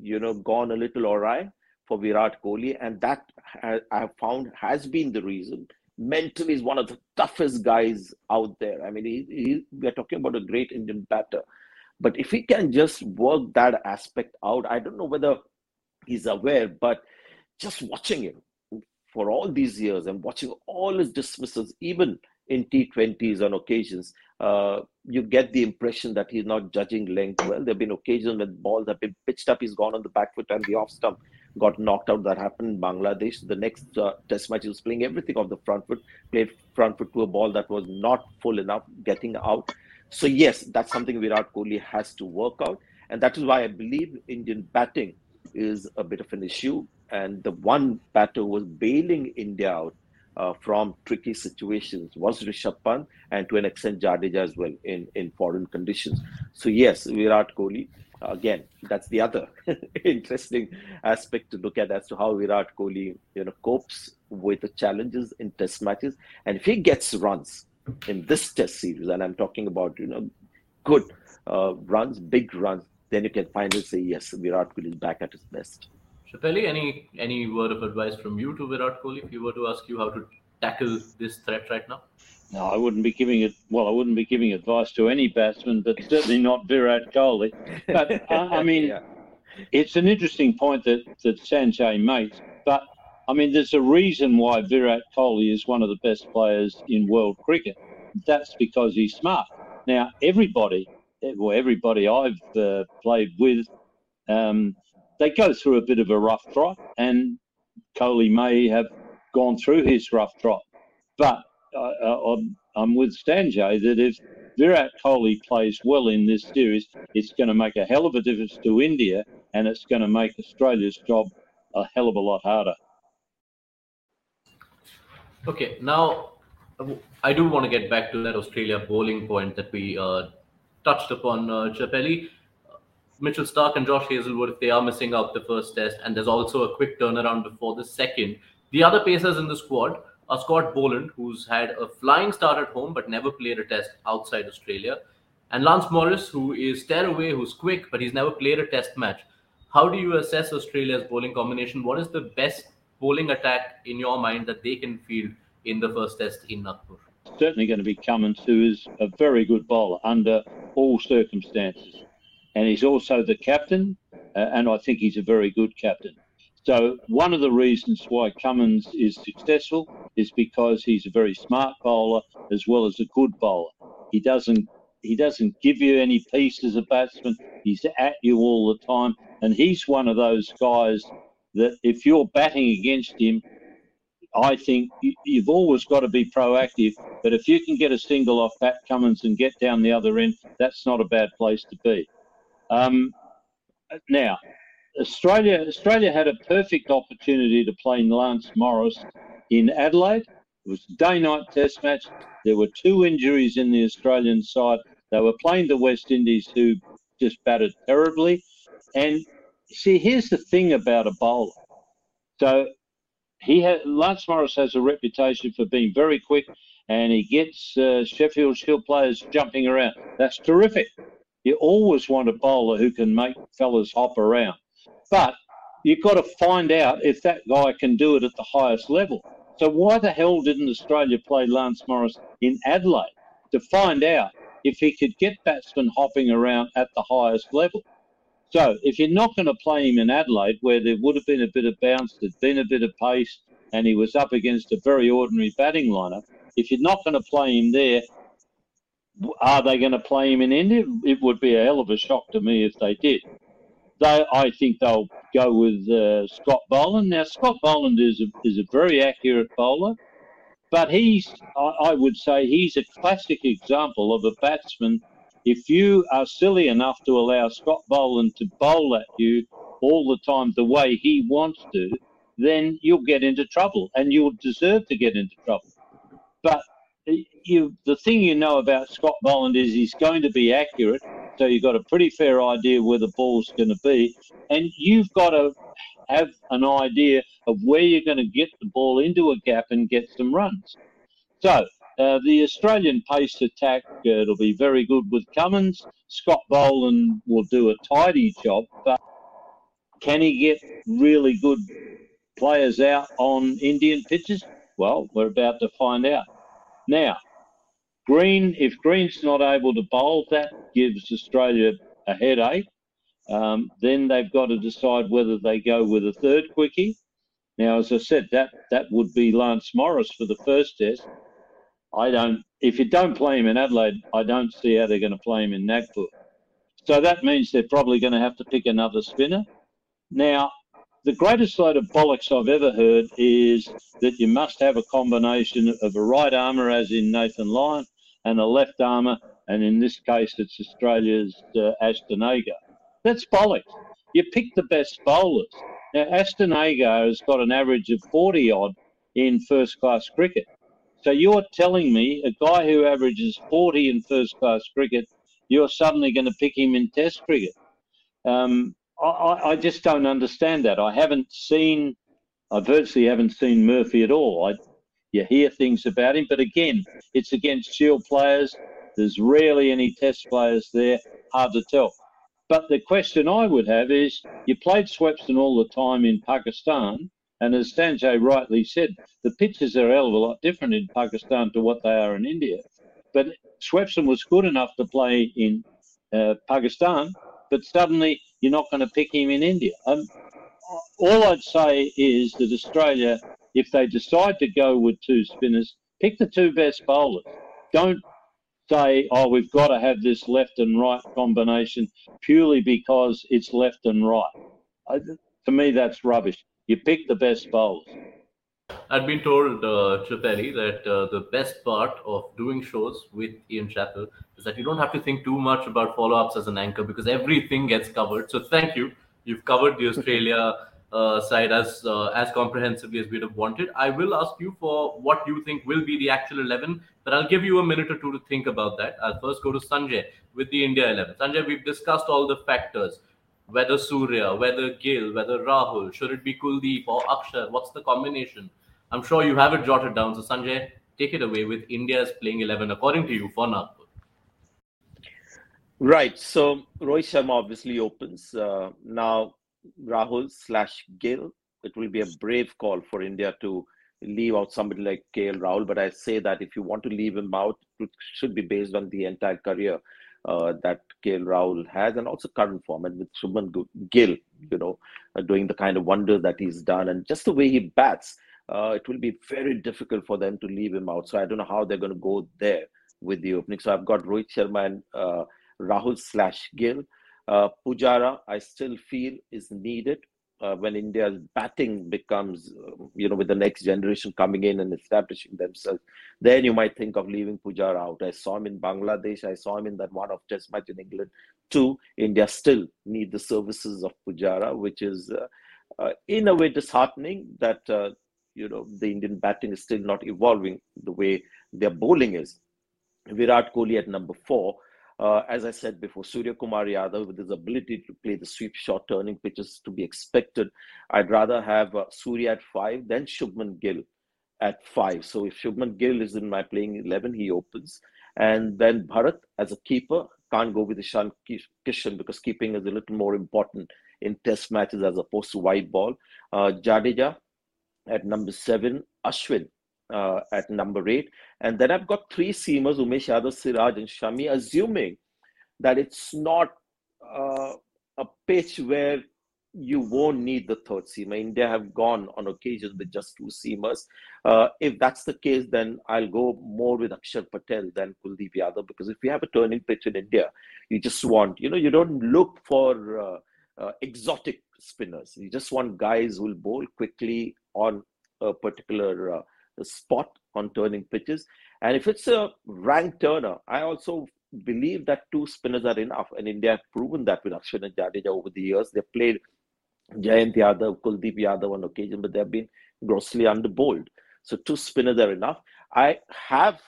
you know, gone a little awry for Virat Kohli, and that I have found has been the reason. Mentally, is one of the toughest guys out there. I mean, he, he, we're talking about a great Indian batter, but if he can just work that aspect out, I don't know whether he's aware, but just watching him for all these years and watching all his dismissals, even in T20s on occasions, uh, you get the impression that he's not judging length well. There have been occasions when balls have been pitched up, he's gone on the back foot and the off stump got knocked out. That happened in Bangladesh. The next uh, test match, he was playing everything off the front foot, played front foot to a ball that was not full enough, getting out. So, yes, that's something Virat Kohli has to work out. And that is why I believe Indian batting is a bit of an issue. And the one batter who was bailing India out uh, from tricky situations was Rishabh Pant and to an extent Jadeja as well in, in foreign conditions. So yes, Virat Kohli, again, that's the other interesting aspect to look at as to how Virat Kohli, you know, copes with the challenges in test matches. And if he gets runs in this test series, and I'm talking about, you know, good uh, runs, big runs, then you can finally say, yes, Virat Kohli is back at his best. Chappelli, any any word of advice from you to Virat Kohli if you were to ask you how to tackle this threat right now? No, I wouldn't be giving it. Well, I wouldn't be giving advice to any batsman, but certainly not Virat Kohli. But uh, I mean, yeah. it's an interesting point that that Sanjay makes. But I mean, there's a reason why Virat Kohli is one of the best players in world cricket. That's because he's smart. Now, everybody, well, everybody I've uh, played with, um, they go through a bit of a rough trot, and Kohli may have gone through his rough trot. But uh I'm with Sanjay that if Virat Kohli plays well in this series, it's going to make a hell of a difference to India, and it's going to make Australia's job a hell of a lot harder. Okay, now I do want to get back to that Australia bowling point that we uh, touched upon, uh, Chappelli. Mitchell Starc and Josh Hazlewood, if they are missing out the first test, and there's also a quick turnaround before the second. The other pacers in the squad are Scott Boland, who's had a flying start at home but never played a test outside Australia, and Lance Morris, who is tearaway, who's quick but he's never played a test match. How do you assess Australia's bowling combination? What is the best bowling attack in your mind that they can field in the first test in Nagpur? Certainly going to be Cummins, who is a very good bowler under all circumstances and he's also the captain, uh, and I think he's a very good captain. So one of the reasons why Cummins is successful is because he's a very smart bowler as well as a good bowler. He doesn't he doesn't give you any peace as a batsman. He's at you all the time, and he's one of those guys that if you're batting against him, I think you've always got to be proactive. But if you can get a single off Pat Cummins and get down the other end, that's not a bad place to be. Um, now, Australia Australia had a perfect opportunity to play Lance Morris in Adelaide. It was a day-night test match. There were two injuries in the Australian side. They were playing the West Indies, who just batted terribly. And see, here's the thing about a bowler. So he had Lance Morris has a reputation for being very quick, and he gets uh, Sheffield Shield players jumping around. That's terrific. You always want a bowler who can make fellas hop around. But you've got to find out if that guy can do it at the highest level. So why the hell didn't Australia play Lance Morris in Adelaide to find out if he could get batsmen hopping around at the highest level? So if you're not going to play him in Adelaide, where there would have been a bit of bounce, there'd been a bit of pace, and he was up against a very ordinary batting lineup, if you're not going to play him there, are they going to play him in India? It would be a hell of a shock to me if they did. They, I think they'll go with uh, Scott Boland. Now, Scott Boland is a, is a very accurate bowler, but he's, I, I would say, he's a classic example of a batsman. If you are silly enough to allow Scott Boland to bowl at you all the time the way he wants to, then you'll get into trouble and you'll deserve to get into trouble. But you the thing you know about Scott Boland is he's going to be accurate, so you've got a pretty fair idea where the ball's going to be, and you've got to have an idea of where you're going to get the ball into a gap and get some runs. So uh, the Australian pace attack, uh, it'll be very good with Cummins. Scott Boland will do a tidy job, but can he get really good players out on Indian pitches? Well, we're about to find out. Now, Green, if Green's not able to bowl, that gives Australia a headache. Um, then they've got to decide whether they go with a third quickie. Now, as I said, that that would be Lance Morris for the first test. I don't. If you don't play him in Adelaide, I don't see how they're going to play him in Nagpur. So that means they're probably going to have to pick another spinner. Now, the greatest load of bollocks I've ever heard is that you must have a combination of a right armour, as in Nathan Lyon, and a left armour, and in this case, it's Australia's uh, Ashton Agar. That's bollocks. You pick the best bowlers. Now, Ashton Agar has got an average of 40 odd in first class cricket. So you're telling me a guy who averages 40 in first class cricket, you're suddenly going to pick him in Test cricket? Um, I, I, just don't understand that. I haven't seen, I virtually haven't seen Murphy at all. I, you hear things about him, but again, it's against Shield players. There's rarely any Test players there. Hard to tell. But the question I would have is, you played Swepson all the time in Pakistan. And as Sanjay rightly said, the pitches are a hell of a lot different in Pakistan to what they are in India. But Swepson was good enough to play in uh, Pakistan, but suddenly you're not going to pick him in India. Um, all I'd say is that Australia, if they decide to go with two spinners, pick the two best bowlers. Don't say, oh, we've got to have this left and right combination purely because it's left and right. I, to me, that's rubbish. You pick the best bowlers. I'd been told, uh, Chappelli, that uh, the best part of doing shows with Ian Chappell is that you don't have to think too much about follow ups as an anchor because everything gets covered. So thank you. You've covered the Australia side as uh, as comprehensively as we'd have wanted. I will ask you for what you think will be the actual 11, but I'll give you a minute or two to think about that. I'll first go to Sanjay with the India 11. Sanjay, we've discussed all the factors whether Surya, whether Gill, whether Rahul, should it be Kuldeep or Akshar? What's the combination? I'm sure you have it jotted down. So, Sanjay, take it away with India's playing 11 according to you for Nagpur. Right. So, Rohit Sharma obviously opens. Uh, now, Rahul slash Gill, it will be a brave call for India to leave out somebody like KL Rahul. But I say that if you want to leave him out, it should be based on the entire career uh, that KL Rahul has, and also current form, and with Shubman Gill, you know, uh, doing the kind of wonders that he's done, and just the way he bats, uh, it will be very difficult for them to leave him out. So I don't know how they're going to go there with the opening. So I've got Rohit Sharma and uh, Rahul slash Gill. Uh, Pujara, I still feel is needed uh, when India's batting becomes, uh, you know, with the next generation coming in and establishing themselves, then you might think of leaving Pujara out. I saw him in Bangladesh. I saw him in that one of Test match in England. Two, India still need the services of Pujara, which is uh, uh in a way disheartening that uh, you know the Indian batting is still not evolving the way their bowling is. Virat Kohli at number four uh, as I said before, Surya Kumar Yadav with his ability to play the sweep short turning pitches to be expected. I'd rather have uh, Surya at five than Shubman Gill at five. So if Shubman Gill is in my playing 11, he opens. And then Bharat as a keeper, can't go with Ishan Kishan because keeping is a little more important in test matches as opposed to white ball. Uh, Jadeja at number seven, Ashwin uh, at number eight. And then I've got three seamers, Umesh Yadav, Siraj, and Shami, assuming that it's not uh, a pitch where you won't need the third seamer. India have gone on occasions with just two seamers. Uh, if that's the case, then I'll go more with Akshar Patel than Kuldeep Yadav because if you have a turning pitch in India, you just want, you know, you don't look for uh, uh, exotic spinners. You just want guys who will bowl quickly on a particular uh, spot on turning pitches. And if it's a rank turner, I also believe that two spinners are enough. And India have proven that with Ashwin and Jadeja over the years. They've played Jayant Yadav, Kuldeep Yadav on occasion, but they've been grossly underbowled. So two spinners are enough. I have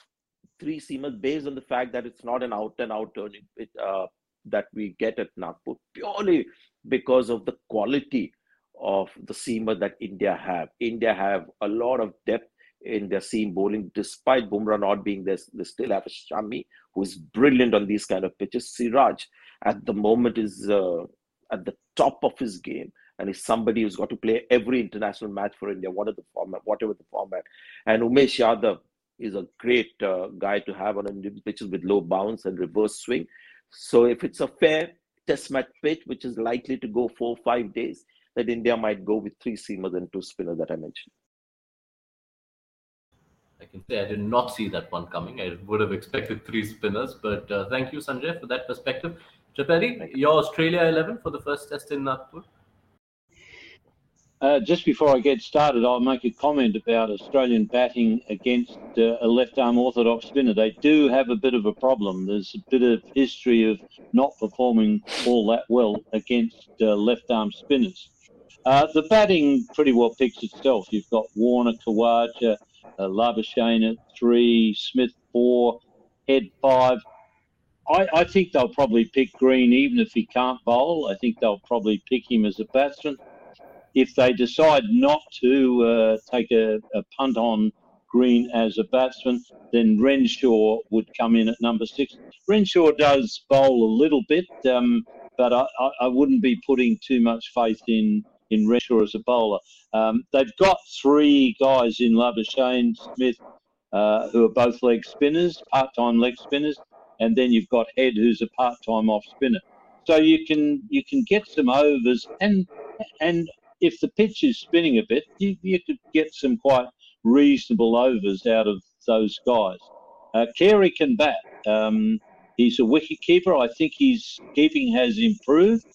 three seamers based on the fact that it's not an out and out turning uh, that we get at Nagpur purely because of the quality of the seamer that India have. India have a lot of depth in their seam bowling, despite Bumrah not being there. They still have Shami who is brilliant on these kind of pitches. Siraj at the moment is uh, at the top of his game and is somebody who's got to play every international match for India, whatever the format, whatever the format. And Umesh Yadav is a great uh, guy to have on Indian pitches with low bounce and reverse swing. So if it's a fair test match pitch, which is likely to go four five days, that India might go with three seamers and two spinners that I mentioned. Can say I did not see that one coming. I would have expected three spinners, but uh, thank you, Sanjay, for that perspective. Chappelli, your Australia 11 for the first test in Nagpur. Uh, just before I get started, I'll make a comment about Australian batting against uh, a left arm orthodox spinner. They do have a bit of a problem. There's a bit of history of not performing all that well against uh, left arm spinners. Uh, the batting pretty well picks itself. You've got Warner, Khawaja, uh, Labuschagne at three, Smith four, Head five. I, I think they'll probably pick Green even if he can't bowl. I think they'll probably pick him as a batsman if they decide not to uh, take a, a, punt on Green as a batsman, then Renshaw would come in at number six. Renshaw does bowl a little bit, um, but I, I, wouldn't be putting too much faith in in Renshaw as a bowler. Um, they've got three guys in Labuschagne Smith, uh, who are both leg spinners, part-time leg spinners, and then you've got Head, who's a part-time off spinner. So you can you can get some overs and and if the pitch is spinning a bit, you, you could get some quite reasonable overs out of those guys. Uh, Carey can bat. Um, he's a wicket keeper. I think his keeping has improved,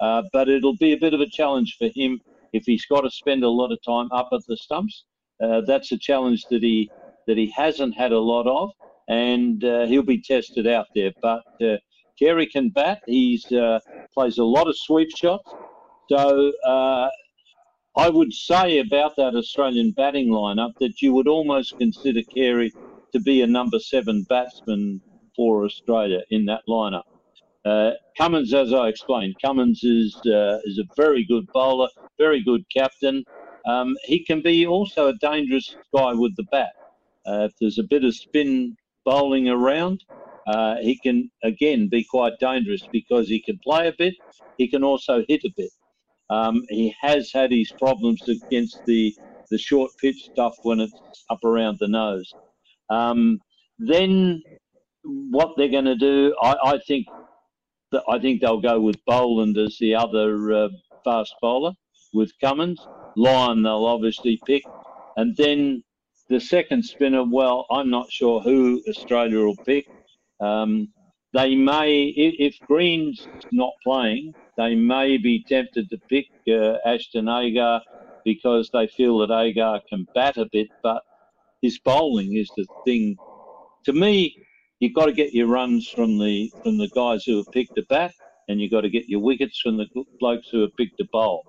uh, but it'll be a bit of a challenge for him if he's got to spend a lot of time up at the stumps. Uh, that's a challenge that he that he hasn't had a lot of, and uh, he'll be tested out there. But uh, Carey can bat. He's uh, plays a lot of sweep shots. So uh, I would say about that Australian batting lineup that you would almost consider Carey to be a number seven batsman for Australia in that lineup. Uh, Cummins, as I explained, Cummins is uh, is a very good bowler, very good captain. Um, he can be also a dangerous guy with the bat. Uh, if there's a bit of spin bowling around, uh, he can again be quite dangerous because he can play a bit. He can also hit a bit. Um, he has had his problems against the the short pitch stuff when it's up around the nose. Um, then what they're going to do, I, I, think I think they'll go with Boland as the other uh, fast bowler with Cummins. Lyon they'll obviously pick, and then the second spinner. Well, I'm not sure who Australia will pick. Um, they may, if Green's not playing, they may be tempted to pick uh, Ashton Agar because they feel that Agar can bat a bit, but his bowling is the thing. To me, you've got to get your runs from the from the guys who have picked the bat, and you've got to get your wickets from the blokes who have picked the bowl.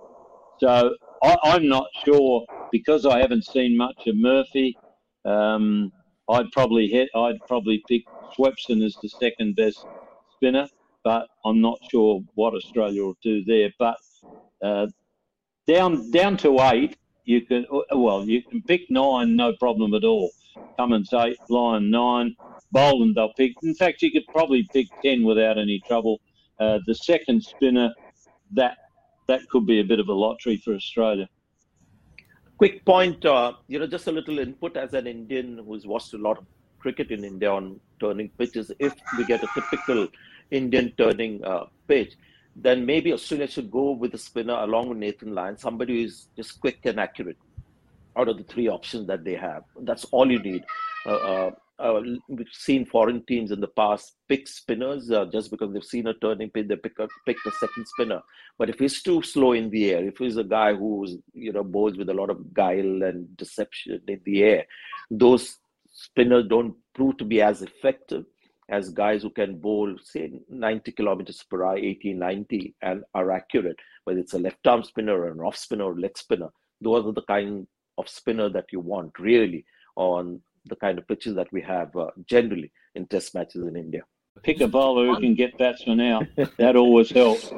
So I, am not sure because I haven't seen much of Murphy. Um, I'd probably hit, I'd probably pick Swepson as the second best spinner but I'm not sure what Australia will do there. But uh, down down to eight, you can well you can pick nine, no problem at all. Cummins eight, Lyon nine, Boland they'll pick. In fact, you could probably pick ten without any trouble. Uh, the second spinner, that that could be a bit of a lottery for Australia. Quick point, uh, you know, just a little input as an Indian who's watched a lot of cricket in India on turning pitches. If we get a typical Indian turning uh, pitch, then maybe Australia should go with the spinner along with Nathan Lyon, somebody who's just quick and accurate out of the three options that they have. That's all you need. Uh, uh, uh we've seen foreign teams in the past pick spinners uh, just because they've seen a turning pitch, they pick a, pick the second spinner. But if he's too slow in the air, if he's a guy who's you know bowls with a lot of guile and deception in the air, those spinners don't prove to be as effective as guys who can bowl, say, 90 kilometers per hour, 80, 90, and are accurate, whether it's a left arm spinner or an off spinner or leg spinner. Those are the kind of spinner that you want, really, on the kind of pitches that we have uh, generally in test matches in India. Pick a bowler who can get batsmen out. That always helps.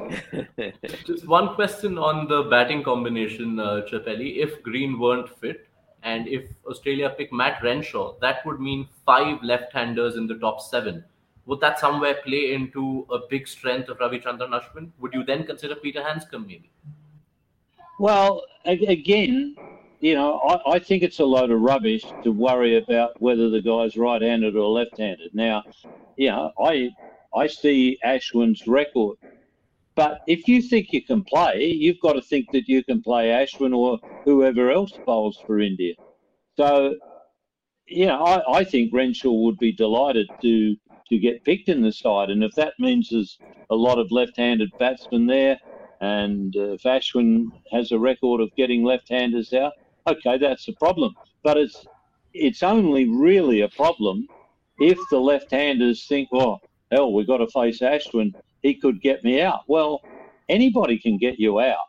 Just one question on the batting combination, uh, Chappelli. If Green weren't fit, and if Australia pick Matt Renshaw, that would mean five left-handers in the top seven. Would that somewhere play into a big strength of Ravichandran Ashwin? Would you then consider Peter Handscomb maybe? Well, again, you know, I, I, think it's a load of rubbish to worry about whether the guy's right-handed or left-handed. Now, you know, I I see Ashwin's record but if you think you can play, you've got to think that you can play Ashwin or whoever else bowls for India. So yeah, I, I think Renshaw would be delighted to to get picked in the side, and if that means there's a lot of left-handed batsmen there, and uh, if Ashwin has a record of getting left-handers out, okay, that's a problem. But it's it's only really a problem if the left-handers think, well, hell, we've got to face Ashwin. He could get me out. Well, anybody can get you out.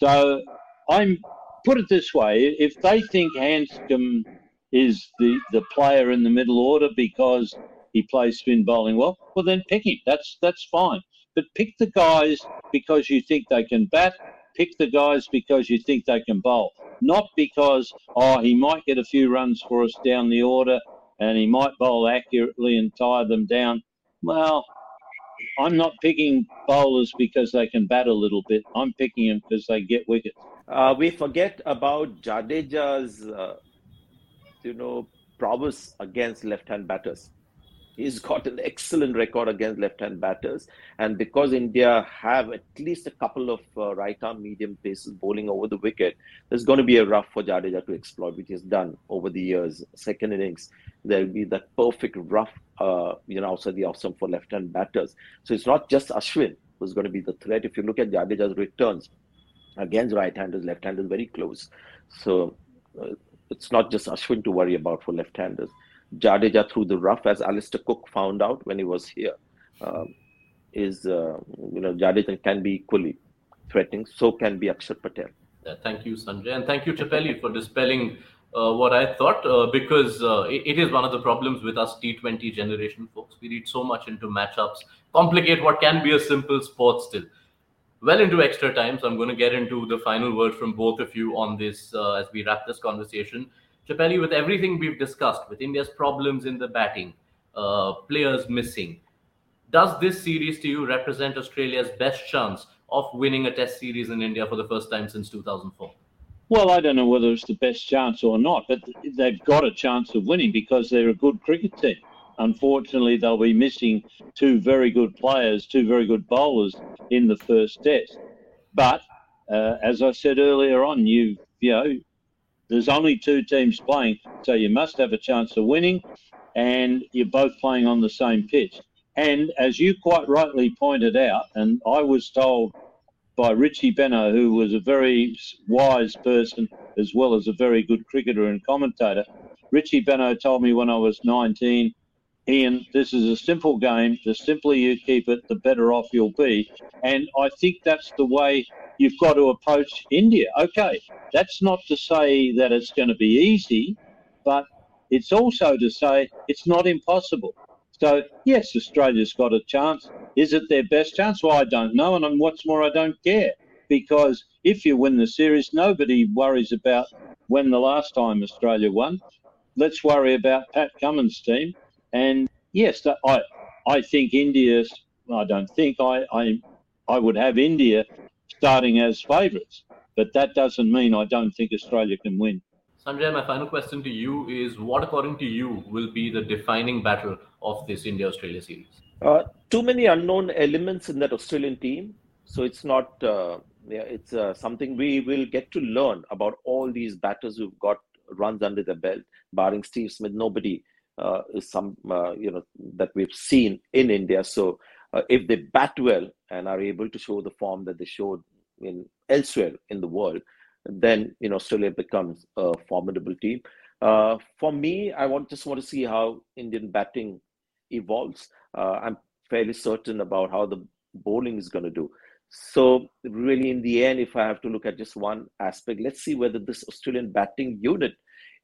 So I'm put it this way: if they think Handscomb is the, the player in the middle order because he plays spin bowling well, well then pick him. That's that's fine. But pick the guys because you think they can bat. Pick the guys because you think they can bowl, not because oh he might get a few runs for us down the order and he might bowl accurately and tire them down. Well, I'm not picking bowlers because they can bat a little bit. I'm picking them because they get wickets. Uh, we forget about Jadeja's, uh, you know, prowess against left-hand batters. He's got an excellent record against left-hand batters, and because India have at least a couple of uh, right-arm medium paces bowling over the wicket, there's going to be a rough for Jadeja to exploit, which he's done over the years. Second innings, there'll be that perfect rough, uh, you know, outside the off stump for left-hand batters. So it's not just Ashwin who's going to be the threat. If you look at Jadeja's returns against right-handers, left-handers very close. So uh, it's not just Ashwin to worry about for left-handers. Jadeja through the rough, as Alastair Cook found out when he was here, um, is uh, you know Jadeja can be equally threatening. So can be Akshar Patel. Yeah, thank you, Sanjay, and thank you, Chappelli, for dispelling uh, what I thought, uh, because uh, it, it is one of the problems with us T20 generation folks. We read so much into matchups, complicate what can be a simple sport still. Well into extra time, so I'm going to get into the final word from both of you on this uh, as we wrap this conversation. Chappelli, with everything we've discussed, with India's problems in the batting, uh, players missing, does this series to you represent Australia's best chance of winning a Test series in India for the first time since 2004? Well, I don't know whether it's the best chance or not, but they've got a chance of winning because they're a good cricket team. Unfortunately, they'll be missing two very good players, two very good bowlers in the first test. But uh, as I said earlier on, you you know there's only two teams playing, so you must have a chance of winning, and you're both playing on the same pitch. And as you quite rightly pointed out, and I was told by Richie Benaud, who was a very wise person as well as a very good cricketer and commentator. Richie Benaud told me when I was 19, Ian, this is a simple game. The simpler you keep it, the better off you'll be. And I think that's the way you've got to approach India. Okay, that's not to say that it's going to be easy, but it's also to say it's not impossible. So, yes, Australia's got a chance. Is it their best chance? Well, I don't know. And what's more, I don't care. Because if you win the series, nobody worries about when the last time Australia won. Let's worry about Pat Cummins' team. And yes, I, I think India's, I don't think, I, I, I would have India starting as favourites. But that doesn't mean I don't think Australia can win. Sanjay, my final question to you is what, according to you, will be the defining battle of this India Australia series? Uh, too many unknown elements in that Australian team. So it's not, uh, yeah, it's uh, something we will get to learn about all these batters who've got runs under the belt, barring Steve Smith. Nobody uh, is some, uh, you know, that we've seen in India. So uh, if they bat well and are able to show the form that they showed in elsewhere in the world, then you know Australia becomes a formidable team. Uh, for me, I want just want to see how Indian batting evolves. Uh, I'm fairly certain about how the bowling is going to do. So really, in the end, if I have to look at just one aspect, let's see whether this Australian batting unit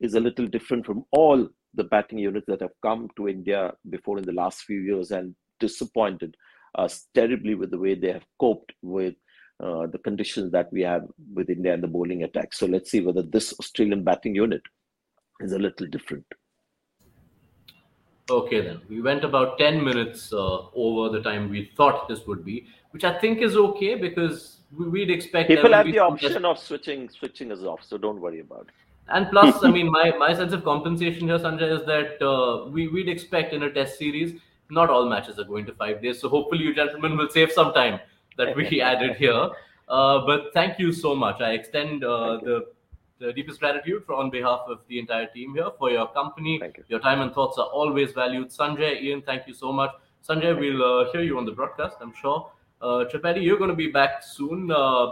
is a little different from all the batting units that have come to India before in the last few years and disappointed us terribly with the way they have coped with uh, the conditions that we have with India and the bowling attack. So let's see whether this Australian batting unit is a little different. Okay, then we went about 10 minutes uh, over the time we thought this would be, which I think is okay because we'd expect people have the option of switching switching us off, so don't worry about it. And plus, I mean, my, my sense of compensation here, Sanjay, is that uh, we, we'd expect in a test series, not all matches are going to five days. So hopefully, you gentlemen will save some time that we added here. Uh, but thank you so much. I extend uh, the the deepest gratitude for on behalf of the entire team here for your company. Thank you. Your time and thoughts are always valued. Sanjay, Ian, thank you so much. Sanjay, we'll uh, hear you on the broadcast, I'm sure. Uh, Chappelli, you're going to be back soon, uh,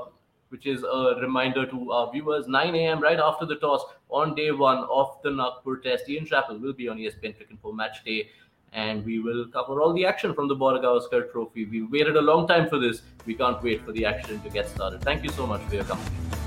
which is a reminder to our viewers. 9 a.m. right after the toss on day one of the Nagpur Test. Ian Chappell will be on ESPNcricinfo match day and we will cover all the action from the Border Gavaskar Trophy. We've waited a long time for this. We can't wait for the action to get started. Thank you so much for your company.